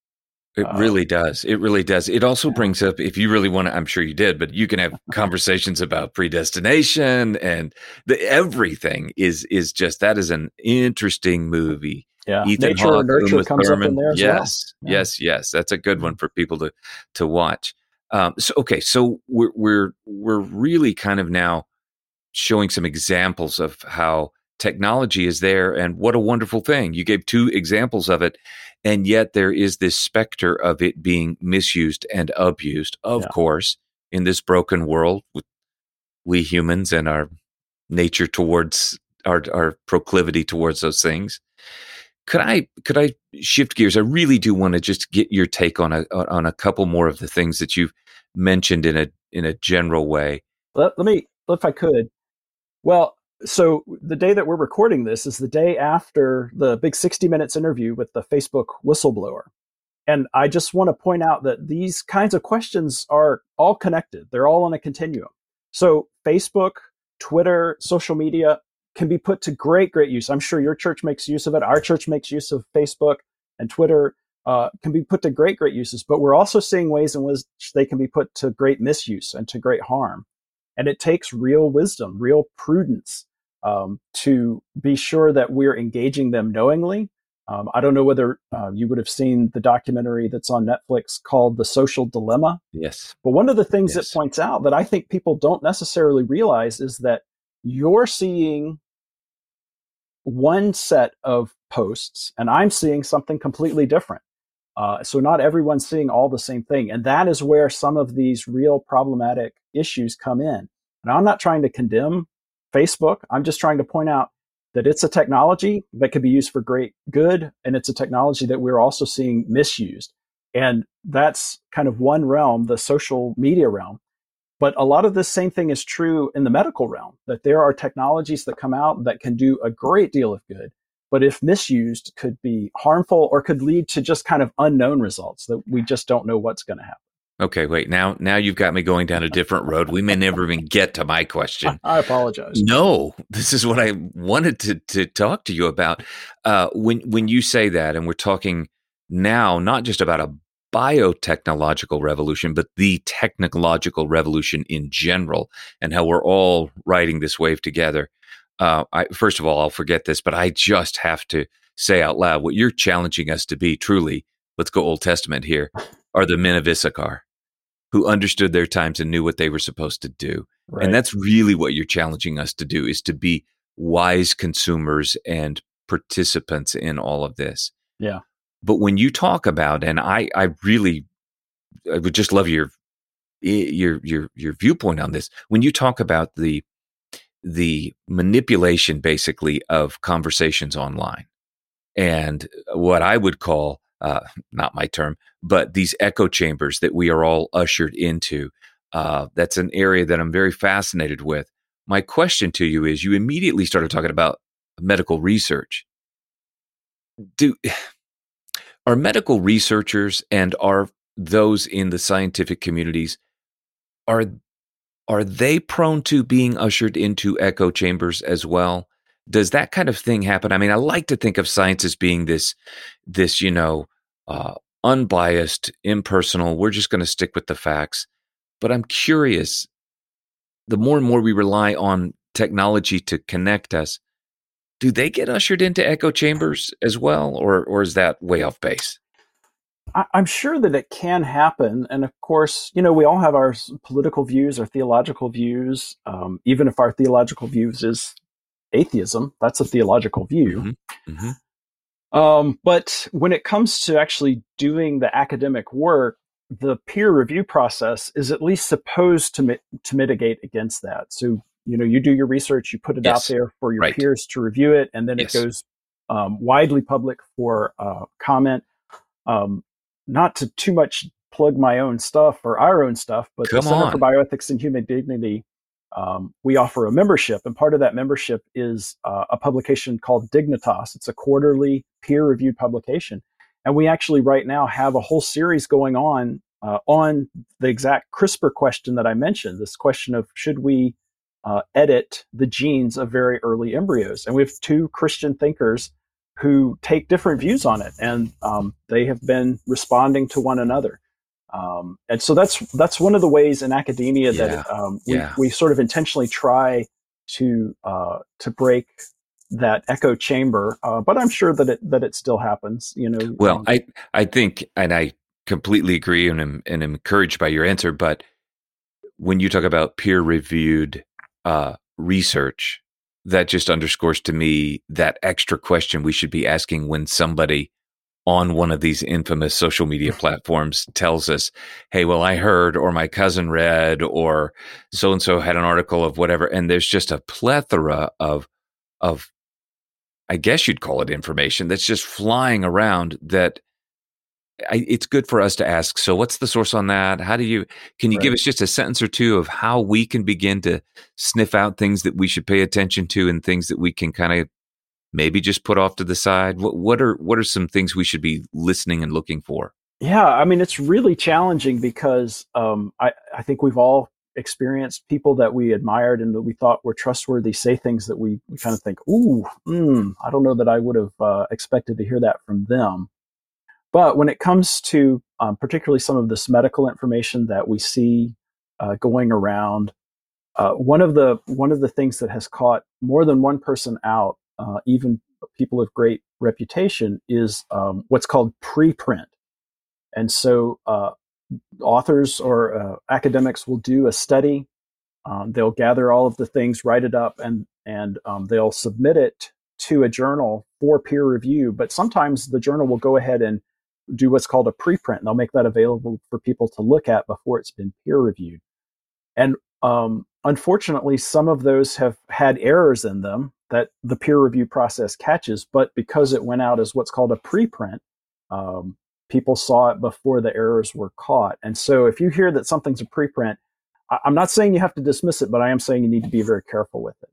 it uh, really does. It really does. It also brings up, if you really want to, I'm sure you did, but you can have conversations about predestination and the, everything is is just that is an interesting movie. Yeah, Ethan nature Hawke, nurture comes Thurman. up in there. yes, well. yeah. yes, yes. That's a good one for people to to watch. Um, so okay, so we're we're we're really kind of now showing some examples of how technology is there and what a wonderful thing. You gave two examples of it. And yet there is this specter of it being misused and abused, of yeah. course, in this broken world with we humans and our nature towards our, our proclivity towards those things. Could I could I shift gears? I really do want to just get your take on a on a couple more of the things that you've mentioned in a in a general way. Let, let me if I could. Well, so the day that we're recording this is the day after the big 60 minutes interview with the Facebook whistleblower. And I just want to point out that these kinds of questions are all connected. They're all on a continuum. So Facebook, Twitter, social media can be put to great, great use. I'm sure your church makes use of it. Our church makes use of Facebook and Twitter. Uh, can be put to great, great uses, but we're also seeing ways in which they can be put to great misuse and to great harm. And it takes real wisdom, real prudence um, to be sure that we're engaging them knowingly. Um, I don't know whether uh, you would have seen the documentary that's on Netflix called The Social Dilemma. Yes. But one of the things yes. it points out that I think people don't necessarily realize is that you're seeing one set of posts and I'm seeing something completely different. Uh, so not everyone's seeing all the same thing. And that is where some of these real problematic issues come in. And I'm not trying to condemn Facebook. I'm just trying to point out that it's a technology that could be used for great good, and it's a technology that we're also seeing misused. And that's kind of one realm, the social media realm. But a lot of this same thing is true in the medical realm, that there are technologies that come out that can do a great deal of good, but if misused, could be harmful or could lead to just kind of unknown results that we just don't know what's going to happen. Okay, wait. Now now you've got me going down a different road. We may never even get to my question. I apologize. No, this is what I wanted to to talk to you about. Uh, when when you say that, and we're talking now not just about a biotechnological revolution, but the technological revolution in general, and how we're all riding this wave together. Uh, I, first of all, I'll forget this, but I just have to say out loud what you're challenging us to be. Truly, let's go Old Testament here. Are the men of Issachar? Who understood their times and knew what they were supposed to do. Right. And that's really what you're challenging us to do is to be wise consumers and participants in all of this. Yeah. But when you talk about, and I, I really, I would just love your, your, your, your viewpoint on this. When you talk about the, the manipulation basically of conversations online and what I would call uh, not my term, but these echo chambers that we are all ushered into. Uh, that's an area that I'm very fascinated with. My question to you is you immediately started talking about medical research. Do are medical researchers and are those in the scientific communities are are they prone to being ushered into echo chambers as well? Does that kind of thing happen? I mean, I like to think of science as being this, this, you know, uh, unbiased, impersonal. We're just going to stick with the facts. But I'm curious. The more and more we rely on technology to connect us, do they get ushered into echo chambers as well, or or is that way off base? I'm sure that it can happen. And of course, you know, we all have our political views, our theological views. Um, even if our theological views is atheism. That's a theological view. Mm-hmm. Mm-hmm. Um, but when it comes to actually doing the academic work, the peer review process is at least supposed to mi- to mitigate against that. So you know, you do your research, you put it yes. out there for your right. peers to review it, and then yes. it goes um, widely public for uh, comment. Um, not to too much plug my own stuff or our own stuff, but Come the Center on. for Bioethics and Human Dignity um, we offer a membership, and part of that membership is uh, a publication called Dignitas. It's a quarterly peer-reviewed publication, and we actually right now have a whole series going on uh, on the exact CRISPR question that I mentioned. This question of should we uh, edit the genes of very early embryos, and we have two Christian thinkers who take different views on it, and um, they have been responding to one another. Um, and so that's that's one of the ways in academia yeah. that um, we, yeah. we sort of intentionally try to uh, to break that echo chamber. Uh, but I'm sure that it that it still happens. You know. Well, um, I I think, and I completely agree, and am, and am encouraged by your answer. But when you talk about peer reviewed uh, research, that just underscores to me that extra question we should be asking when somebody on one of these infamous social media platforms tells us, Hey, well, I heard, or my cousin read, or so and so had an article of whatever. And there's just a plethora of, of, I guess you'd call it information that's just flying around that I, it's good for us to ask. So, what's the source on that? How do you, can you right. give us just a sentence or two of how we can begin to sniff out things that we should pay attention to and things that we can kind of maybe just put off to the side? What what are what are some things we should be listening and looking for? Yeah, I mean it's really challenging because um, I I think we've all experienced people that we admired and that we thought were trustworthy say things that we, we kind of think, ooh, mm, I don't know that I would have uh, expected to hear that from them. But when it comes to um, particularly some of this medical information that we see uh, going around, uh, one of the one of the things that has caught more than one person out uh, even people of great reputation, is um, what's called preprint. And so uh, authors or uh, academics will do a study. Um, they'll gather all of the things, write it up, and and um, they'll submit it to a journal for peer review. But sometimes the journal will go ahead and do what's called a preprint. And they'll make that available for people to look at before it's been peer reviewed. And um, unfortunately, some of those have had errors in them that the peer review process catches, but because it went out as what's called a preprint, um, people saw it before the errors were caught. And so if you hear that something's a preprint, I- I'm not saying you have to dismiss it, but I am saying you need to be very careful with it.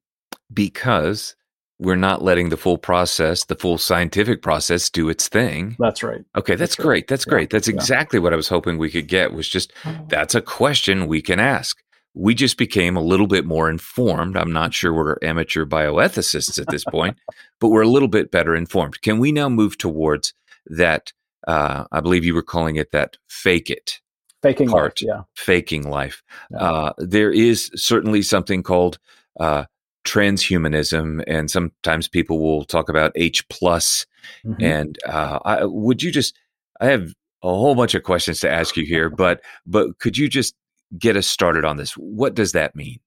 Because we're not letting the full process, the full scientific process do its thing. That's right. Okay, that's, that's great. Right. That's great. That's exactly yeah. what I was hoping we could get was just that's a question we can ask we just became a little bit more informed. I'm not sure we're amateur bioethicists at this point, but we're a little bit better informed. Can we now move towards that? Uh, I believe you were calling it that fake it. Faking part, life, yeah. Faking life. Yeah. Uh, there is certainly something called uh, transhumanism, and sometimes people will talk about H plus. Mm-hmm. And uh, I, would you just? I have a whole bunch of questions to ask you here, but but could you just get us started on this. What does that mean?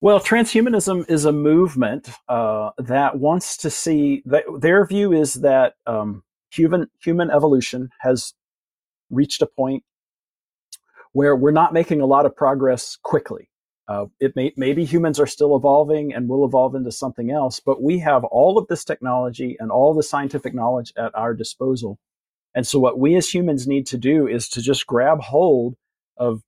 Well, transhumanism is a movement uh, that wants to see that their view is that um, human human evolution has reached a point where we're not making a lot of progress quickly. Uh, it may maybe humans are still evolving and will evolve into something else, but we have all of this technology and all the scientific knowledge at our disposal. And so, what we as humans need to do is to just grab hold of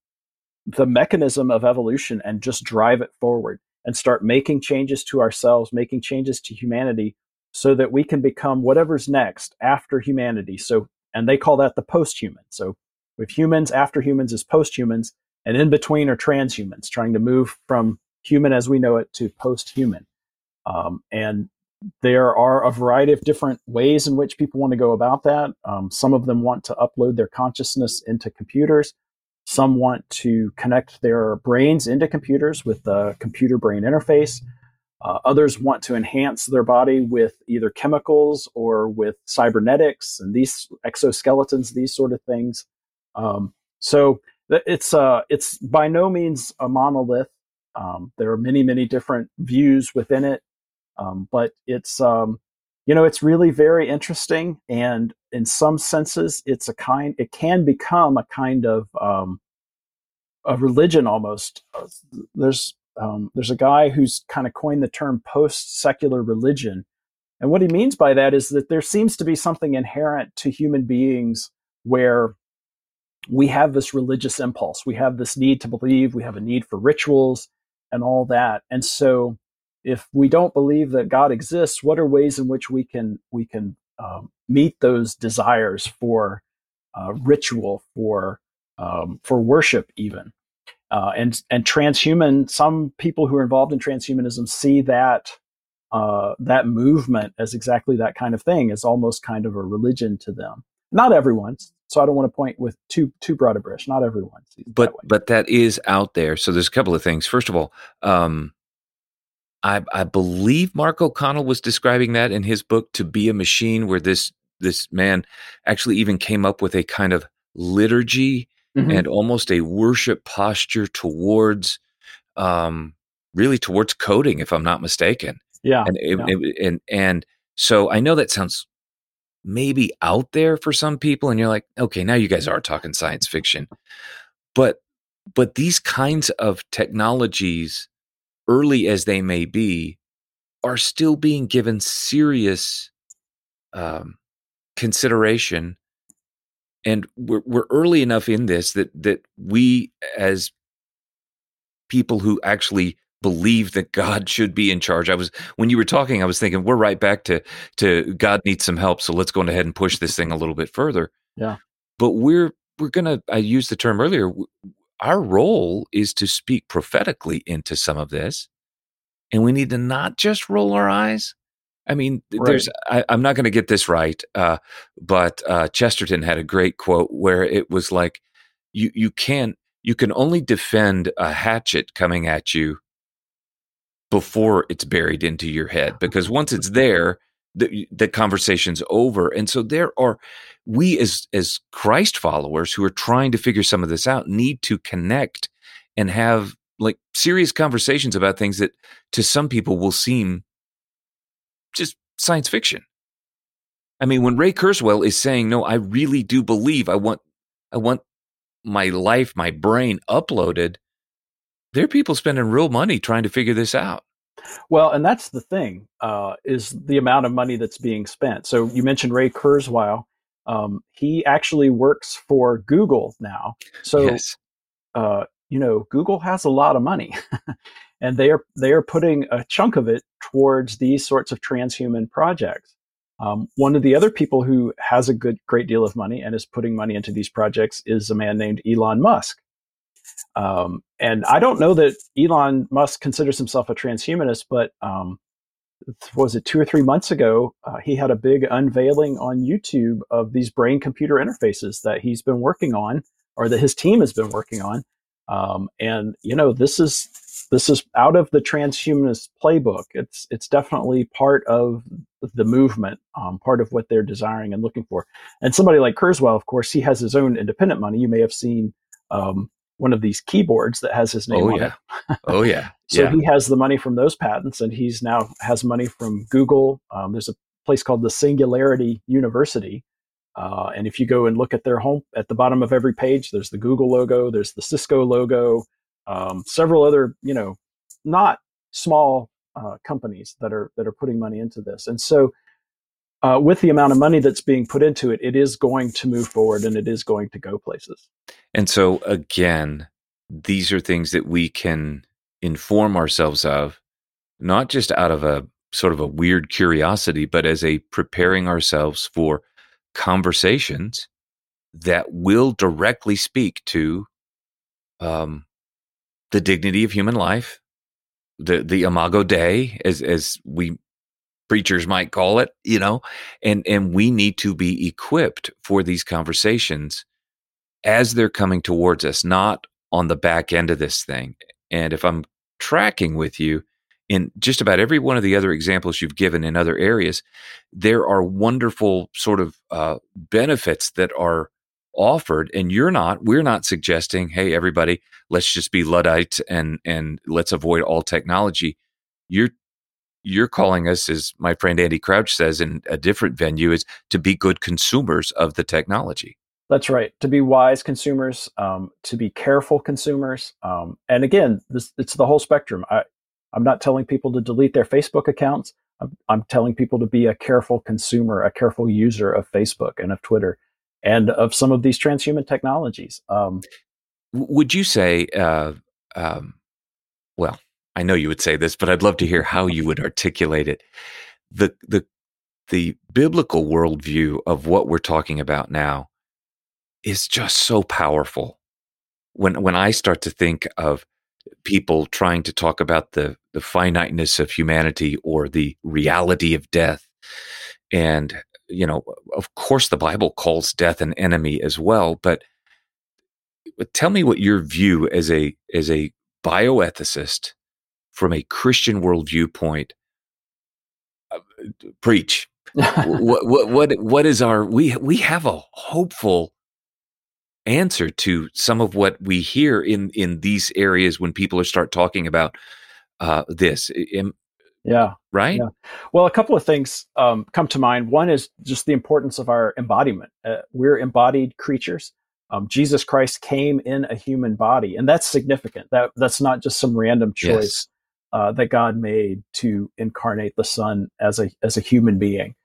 the mechanism of evolution and just drive it forward and start making changes to ourselves, making changes to humanity so that we can become whatever's next after humanity. So, and they call that the post human. So, with humans, after humans is post humans, and in between are transhumans, trying to move from human as we know it to post human. Um, and there are a variety of different ways in which people want to go about that. Um, some of them want to upload their consciousness into computers. Some want to connect their brains into computers with the computer brain interface. Uh, others want to enhance their body with either chemicals or with cybernetics and these exoskeletons, these sort of things. Um, so it's uh, it's by no means a monolith. Um, there are many many different views within it, um, but it's um, you know it's really very interesting and in some senses it's a kind it can become a kind of um, a religion almost there's um, there's a guy who's kind of coined the term post secular religion and what he means by that is that there seems to be something inherent to human beings where we have this religious impulse we have this need to believe we have a need for rituals and all that. And so, if we don't believe that God exists, what are ways in which we can we can um, meet those desires for uh, ritual, for um, for worship, even? Uh, and and transhuman, some people who are involved in transhumanism see that uh, that movement as exactly that kind of thing, as almost kind of a religion to them. Not everyone, so I don't want to point with too too broad a brush. Not everyone but that but that is out there. So there's a couple of things. First of all, um, I, I believe Mark O'Connell was describing that in his book "To Be a Machine," where this this man actually even came up with a kind of liturgy mm-hmm. and almost a worship posture towards, um, really towards coding, if I'm not mistaken. Yeah, and it, yeah. It, and and so I know that sounds maybe out there for some people and you're like okay now you guys are talking science fiction but but these kinds of technologies early as they may be are still being given serious um, consideration and we're, we're early enough in this that that we as people who actually believe that God should be in charge. I was when you were talking, I was thinking we're right back to to God needs some help, so let's go ahead and push this thing a little bit further. Yeah. But we're we're gonna. I used the term earlier. Our role is to speak prophetically into some of this, and we need to not just roll our eyes. I mean, right. there's. I, am not going to get this right, uh, but uh, Chesterton had a great quote where it was like, "You you can't you can only defend a hatchet coming at you before it's buried into your head because once it's there the, the conversation's over and so there are we as as christ followers who are trying to figure some of this out need to connect and have like serious conversations about things that to some people will seem just science fiction i mean when ray kurzweil is saying no i really do believe i want i want my life my brain uploaded there are people spending real money trying to figure this out. Well, and that's the thing uh, is the amount of money that's being spent. So you mentioned Ray Kurzweil. Um, he actually works for Google now. So, yes. uh, you know, Google has a lot of money, and they are they are putting a chunk of it towards these sorts of transhuman projects. Um, one of the other people who has a good great deal of money and is putting money into these projects is a man named Elon Musk. Um, and I don't know that Elon Musk considers himself a transhumanist, but um, was it two or three months ago? Uh, he had a big unveiling on YouTube of these brain computer interfaces that he's been working on, or that his team has been working on. Um, and you know, this is this is out of the transhumanist playbook. It's it's definitely part of the movement, um, part of what they're desiring and looking for. And somebody like Kurzweil, of course, he has his own independent money. You may have seen um, one of these keyboards that has his name oh, on yeah. it. oh yeah. so yeah. he has the money from those patents, and he's now has money from Google. Um, there's a place called the Singularity University, uh, and if you go and look at their home at the bottom of every page, there's the Google logo, there's the Cisco logo, um, several other you know not small uh, companies that are that are putting money into this, and so. Uh, with the amount of money that's being put into it, it is going to move forward and it is going to go places. And so, again, these are things that we can inform ourselves of, not just out of a sort of a weird curiosity, but as a preparing ourselves for conversations that will directly speak to um, the dignity of human life, the the imago dei, as as we preachers might call it, you know, and and we need to be equipped for these conversations as they're coming towards us, not on the back end of this thing. And if I'm tracking with you in just about every one of the other examples you've given in other areas, there are wonderful sort of uh, benefits that are offered and you're not we're not suggesting hey everybody let's just be luddites and and let's avoid all technology you're you're calling us as my friend andy crouch says in a different venue is to be good consumers of the technology that's right. To be wise consumers, um, to be careful consumers, um, and again, this, it's the whole spectrum. I, I'm not telling people to delete their Facebook accounts. I'm, I'm, telling people to be a careful consumer, a careful user of Facebook and of Twitter, and of some of these transhuman technologies. Um, Would you say, uh, um, well, I know you would say this, but I'd love to hear how you would articulate it. The the the biblical worldview of what we're talking about now is just so powerful. When when I start to think of people trying to talk about the the finiteness of humanity or the reality of death, and you know, of course, the Bible calls death an enemy as well. But tell me what your view as a as a bioethicist from a Christian worldview point. Uh, preach. what, what what what is our we we have a hopeful answer to some of what we hear in in these areas when people start talking about uh, this. yeah. Right. Yeah. Well, a couple of things um, come to mind. One is just the importance of our embodiment. Uh, we're embodied creatures. Um, Jesus Christ came in a human body, and that's significant. That that's not just some random choice yes. Uh, that God made to incarnate the Son as a as a human being.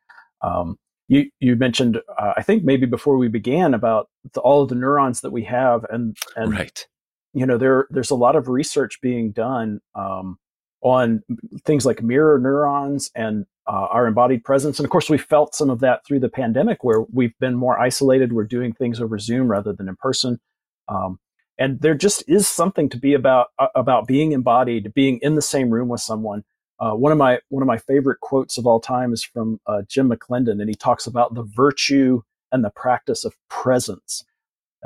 Um, you you mentioned uh, I think maybe before we began about the, all of the neurons that we have and and right. you know there there's a lot of research being done um, on things like mirror neurons and uh, our embodied presence and of course we felt some of that through the pandemic where we've been more isolated we're doing things over Zoom rather than in person um, and there just is something to be about uh, about being embodied being in the same room with someone uh, one of my one of my favorite quotes of all time is from uh, Jim McClendon, and he talks about the virtue and the practice of presence,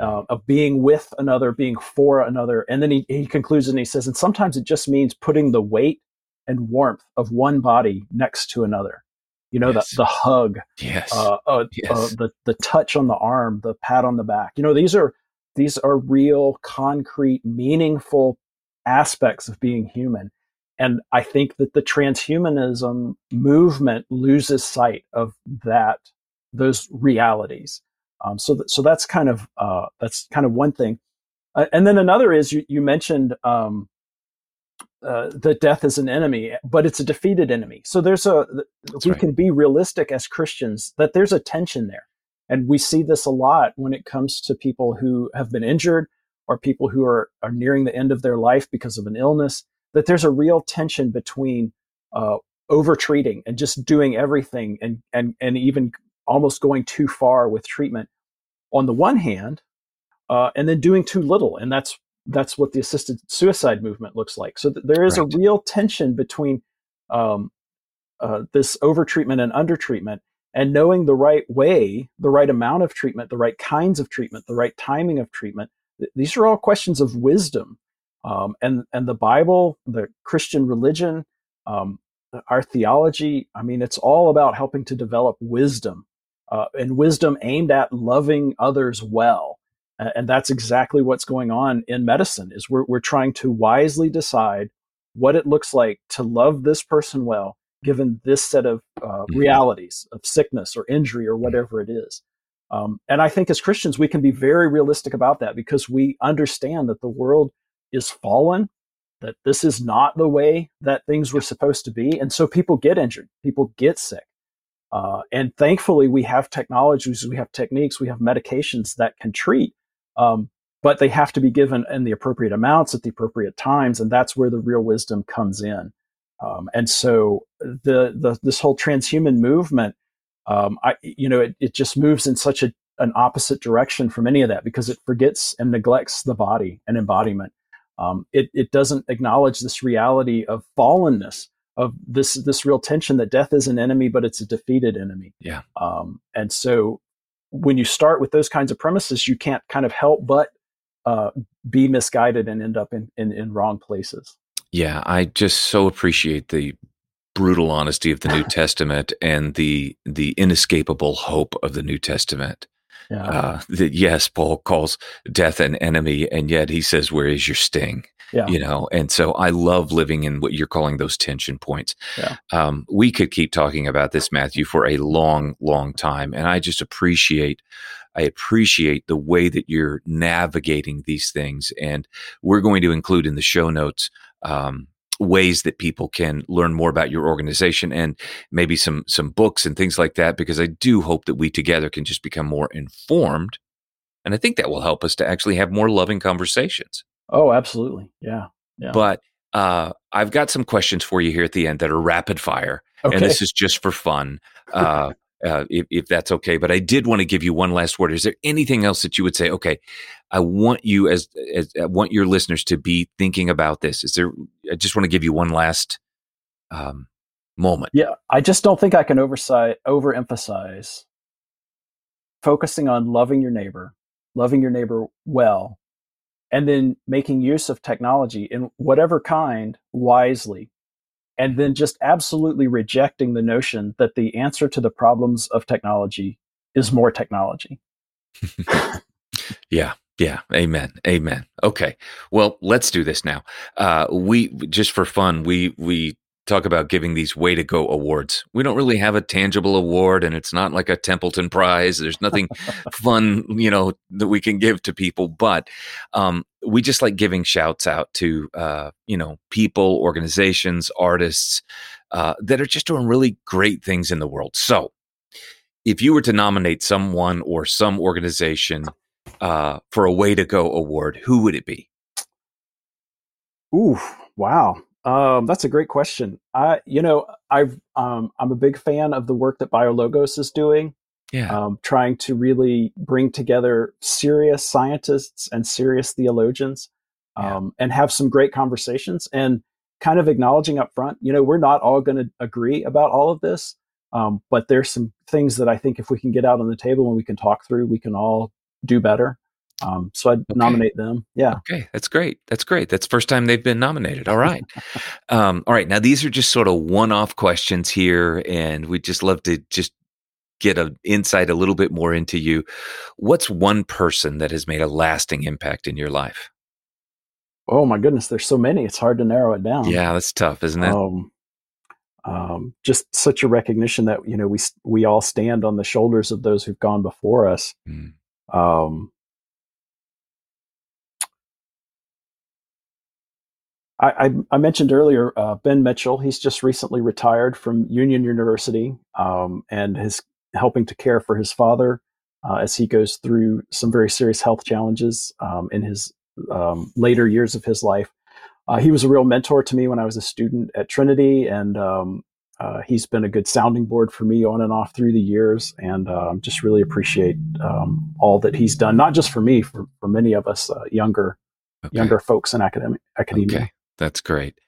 uh, of being with another, being for another, and then he he concludes and he says, and sometimes it just means putting the weight and warmth of one body next to another. You know, yes. the the hug, yes, uh, uh, yes. the the touch on the arm, the pat on the back. You know, these are these are real, concrete, meaningful aspects of being human and I think that the transhumanism movement loses sight of that, those realities. Um, so, th- so that's kind of uh, that's kind of one thing. Uh, and then another is you, you mentioned um, uh, that death is an enemy, but it's a defeated enemy. So there's a that's we right. can be realistic as Christians that there's a tension there, and we see this a lot when it comes to people who have been injured or people who are are nearing the end of their life because of an illness that there's a real tension between uh, over treating and just doing everything and, and, and even almost going too far with treatment on the one hand, uh, and then doing too little. And that's, that's what the assisted suicide movement looks like. So th- there is right. a real tension between um, uh, this over treatment and under treatment and knowing the right way, the right amount of treatment, the right kinds of treatment, the right timing of treatment. Th- these are all questions of wisdom um, and and the Bible, the Christian religion, um, our theology. I mean, it's all about helping to develop wisdom, uh, and wisdom aimed at loving others well. And that's exactly what's going on in medicine. Is we're we're trying to wisely decide what it looks like to love this person well, given this set of uh, mm-hmm. realities of sickness or injury or whatever it is. Um, and I think as Christians, we can be very realistic about that because we understand that the world is fallen, that this is not the way that things were supposed to be. And so people get injured, people get sick. Uh, and thankfully, we have technologies, we have techniques, we have medications that can treat, um, but they have to be given in the appropriate amounts at the appropriate times. And that's where the real wisdom comes in. Um, and so the, the, this whole transhuman movement, um, I, you know, it, it just moves in such a, an opposite direction from any of that because it forgets and neglects the body and embodiment. Um, it, it doesn't acknowledge this reality of fallenness, of this this real tension that death is an enemy, but it's a defeated enemy. Yeah. Um, and so when you start with those kinds of premises, you can't kind of help but uh, be misguided and end up in, in, in wrong places. Yeah, I just so appreciate the brutal honesty of the New Testament and the the inescapable hope of the New Testament. Yeah. Uh, that yes, Paul calls death an enemy, and yet he says, "Where is your sting?" Yeah. You know, and so I love living in what you're calling those tension points. Yeah. Um, we could keep talking about this, Matthew, for a long, long time, and I just appreciate. I appreciate the way that you're navigating these things, and we're going to include in the show notes um, ways that people can learn more about your organization and maybe some some books and things like that because I do hope that we together can just become more informed and I think that will help us to actually have more loving conversations. Oh, absolutely. Yeah. Yeah. But uh, I've got some questions for you here at the end that are rapid fire, Okay. and this is just for fun. Uh, uh, if, if that's okay, but I did want to give you one last word. Is there anything else that you would say? Okay, I want you as, as I want your listeners to be thinking about this. Is there? I just want to give you one last um, moment. Yeah, I just don't think I can oversight overemphasize focusing on loving your neighbor, loving your neighbor well, and then making use of technology in whatever kind wisely. And then just absolutely rejecting the notion that the answer to the problems of technology is more technology. Yeah. Yeah. Amen. Amen. Okay. Well, let's do this now. Uh, we just for fun, we we talk about giving these way to go awards. We don't really have a tangible award and it's not like a Templeton prize. There's nothing fun, you know, that we can give to people, but um, we just like giving shouts out to uh, you know, people, organizations, artists uh, that are just doing really great things in the world. So, if you were to nominate someone or some organization uh, for a way to go award, who would it be? Ooh, wow. Um, that's a great question. I, you know, I've, um, I'm a big fan of the work that BioLogos is doing, Yeah. um, trying to really bring together serious scientists and serious theologians, Yeah. um, and have some great conversations and kind of acknowledging up front, you know, we're not all going to agree about all of this. Um, but there's some things that I think if we can get out on the table and we can talk through, we can all do better. Um, so I'd nominate them. Yeah. Okay, that's great. That's great. That's the first time they've been nominated. All right. um, all right. Now these are just sort of one-off questions here, and we'd just love to just get an insight a little bit more into you. What's one person that has made a lasting impact in your life? Oh my goodness. There's so many. It's hard to narrow it down. Yeah, that's tough, isn't it? um, um, just such a recognition that you know we we all stand on the shoulders of those who've gone before us. Mm. Um, I, I, mentioned earlier uh, Ben Mitchell. He's just recently retired from Union University um, and is helping to care for his father uh, as he goes through some very serious health challenges um, in his um, later years of his life. Uh, he was a real mentor to me when I was a student at Trinity, and um, uh, he's been a good sounding board for me on and off through the years. And um, just really appreciate um, all that he's done, not just for me, for, for many of us uh, younger Okay. younger folks in academic academia. Okay, that's great.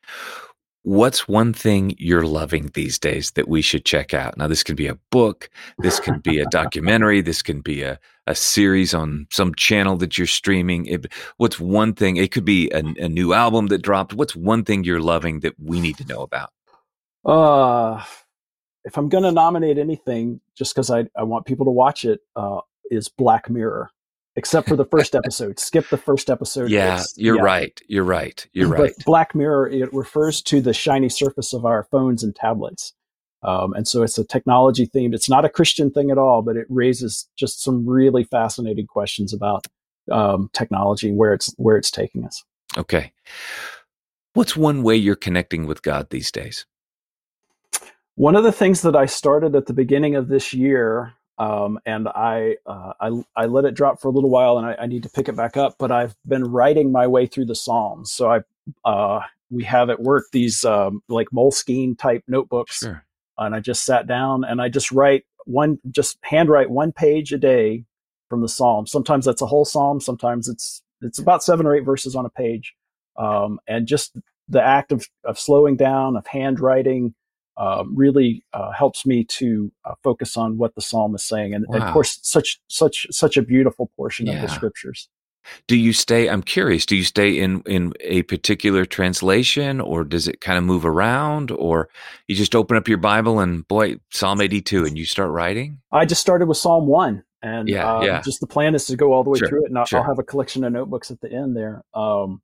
What's one thing you're loving these days that we should check out? Now, this could be a book, this can be a documentary, this can be a, a series on some channel that you're streaming. It, what's one thing? It could be a, a new album that dropped. What's one thing you're loving that we need to know about? Uh, if I'm going to nominate anything, just because I, I want people to watch it, uh, is Black Mirror. Except for the first episode. Skip the first episode. Yeah, It's- you're yeah. right. You're right. You're But right. Black Mirror, it refers to the shiny surface of our phones and tablets. Um, and so it's a technology themed. It's not a Christian thing at all, but it raises just some really fascinating questions about um, technology, where it's where it's taking us. Okay. What's one way you're connecting with God these days? One of the things that I started at the beginning of this year, um, and I, uh, I I let it drop for a little while, and I, I need to pick it back up. But I've been writing my way through the Psalms. So I uh, we have at work these um, like Moleskine type notebooks, Sure. and I just sat down and I just write one, just handwrite one page a day from the Psalm. Sometimes that's a whole Psalm. Sometimes it's it's about seven or eight verses on a page, um, and just the act of of slowing down, of handwriting, um, really uh, helps me to uh, focus on what the psalm is saying, and, and of course, such such such a beautiful portion of the scriptures. Do you stay? I'm curious. Do you stay in in a particular translation, or does it kind of move around, or you just open up your Bible and boy, Psalm 82, and you start writing? I just started with Psalm one, and Yeah, um, yeah. just the plan is to go all the way Sure, through it, and I'll, sure. I'll have a collection of notebooks at the end there. Um,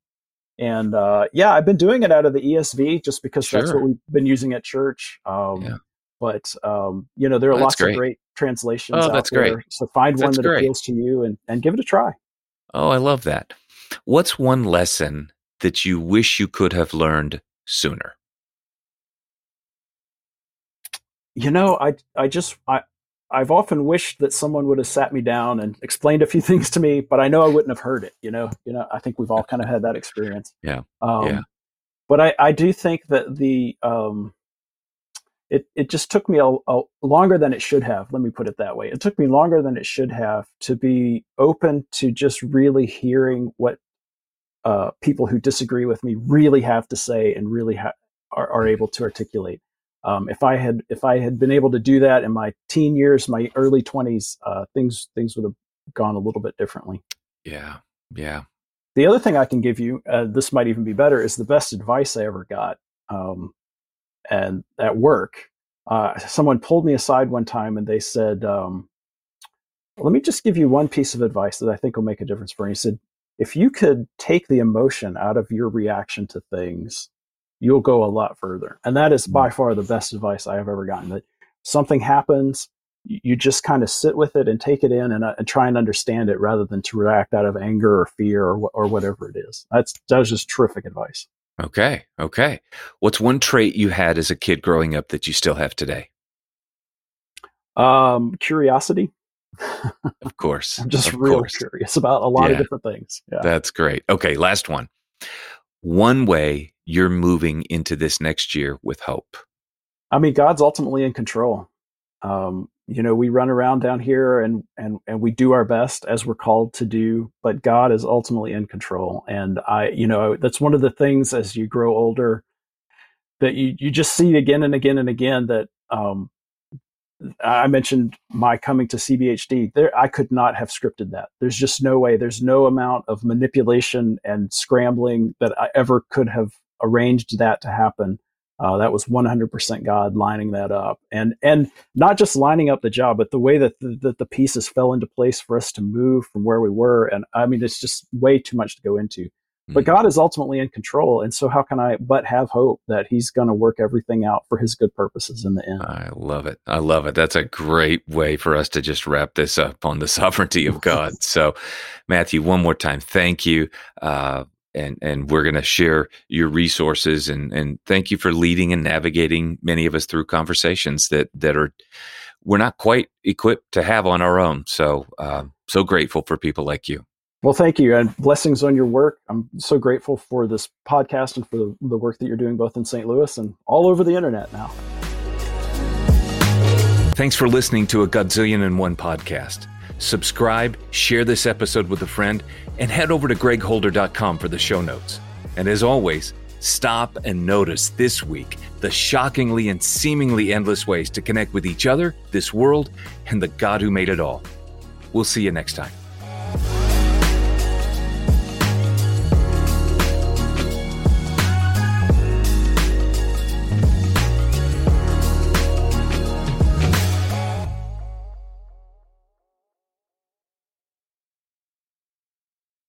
and uh, yeah, I've been doing it out of the ESV just because that's what we've been using at church. Um, Yeah. But um, you know, there are Oh, that's lots great. of great translations. Oh, out that's there. great. So find one that great. appeals to you and, and give it a try. Oh, I love that. What's one lesson that you wish you could have learned sooner? You know, I I just I I've often wished that someone would have sat me down and explained a few things to me, but I know I wouldn't have heard it. You know, you know, I think we've all kind of had that experience. Yeah, Um, yeah. but I, I do think that the um, it it just took me a, a, longer than it should have. Let me put it that way. It took me longer than it should have to be open to just really hearing what uh, people who disagree with me really have to say and really ha- are, are able to articulate. Um, if I had if I had been able to do that in my teen years, my early twenties, uh, things things would have gone a little bit differently. Yeah, yeah. The other thing I can give you, uh, this might even be better, is the best advice I ever got. Um, and at work, uh, someone pulled me aside one time and they said, um, "Let me just give you one piece of advice that I think will make a difference for you." He said, "If you could take the emotion out of your reaction to things, you'll go a lot further." And that is by mm. far the best advice I have ever gotten. That something happens, you just kind of sit with it and take it in and, uh, and, try and understand it rather than to react out of anger or fear or, or whatever it is. That's that was just terrific advice. Okay. Okay. What's one trait you had as a kid growing up that you still have today? Um, curiosity. of course. I'm just real course. curious about a lot yeah. of different things. Yeah. That's great. Okay. Last one. One way you're moving into this next year with hope. I mean, God's ultimately in control. Um, you know we run around down here and and and we do our best as we're called to do but god is ultimately in control and i you know that's one of the things as you grow older that you you just see again and again and again that um I mentioned my coming to CBHD. There, I could not have scripted that. There's just no way. There's no amount of manipulation and scrambling that I ever could have arranged that to happen. Uh, that was 100% God lining that up, and and not just lining up the job, but the way that the, that the pieces fell into place for us to move from where we were. And I mean, it's just way too much to go into. Mm-hmm. But God is ultimately in control, and so how can I but have hope that He's going to work everything out for His good purposes in the end? I love it. I love it. That's a great way for us to just wrap this up on the sovereignty of God. so, Matthew, one more time, thank you. Uh, and and we're going to share your resources and and thank you for leading and navigating many of us through conversations that that are we're not quite equipped to have on our own. So uh, so grateful for people like you. Well, thank you, and blessings on your work. I'm so grateful for this podcast and for the, the work that you're doing both in St. Louis and all over the internet now. Thanks for listening to a Godzillion and One podcast. Subscribe, share this episode with a friend, and head over to gregholder.com for the show notes. And as always, stop and notice this week the shockingly and seemingly endless ways to connect with each other, this world, and the God who made it all. We'll see you next time.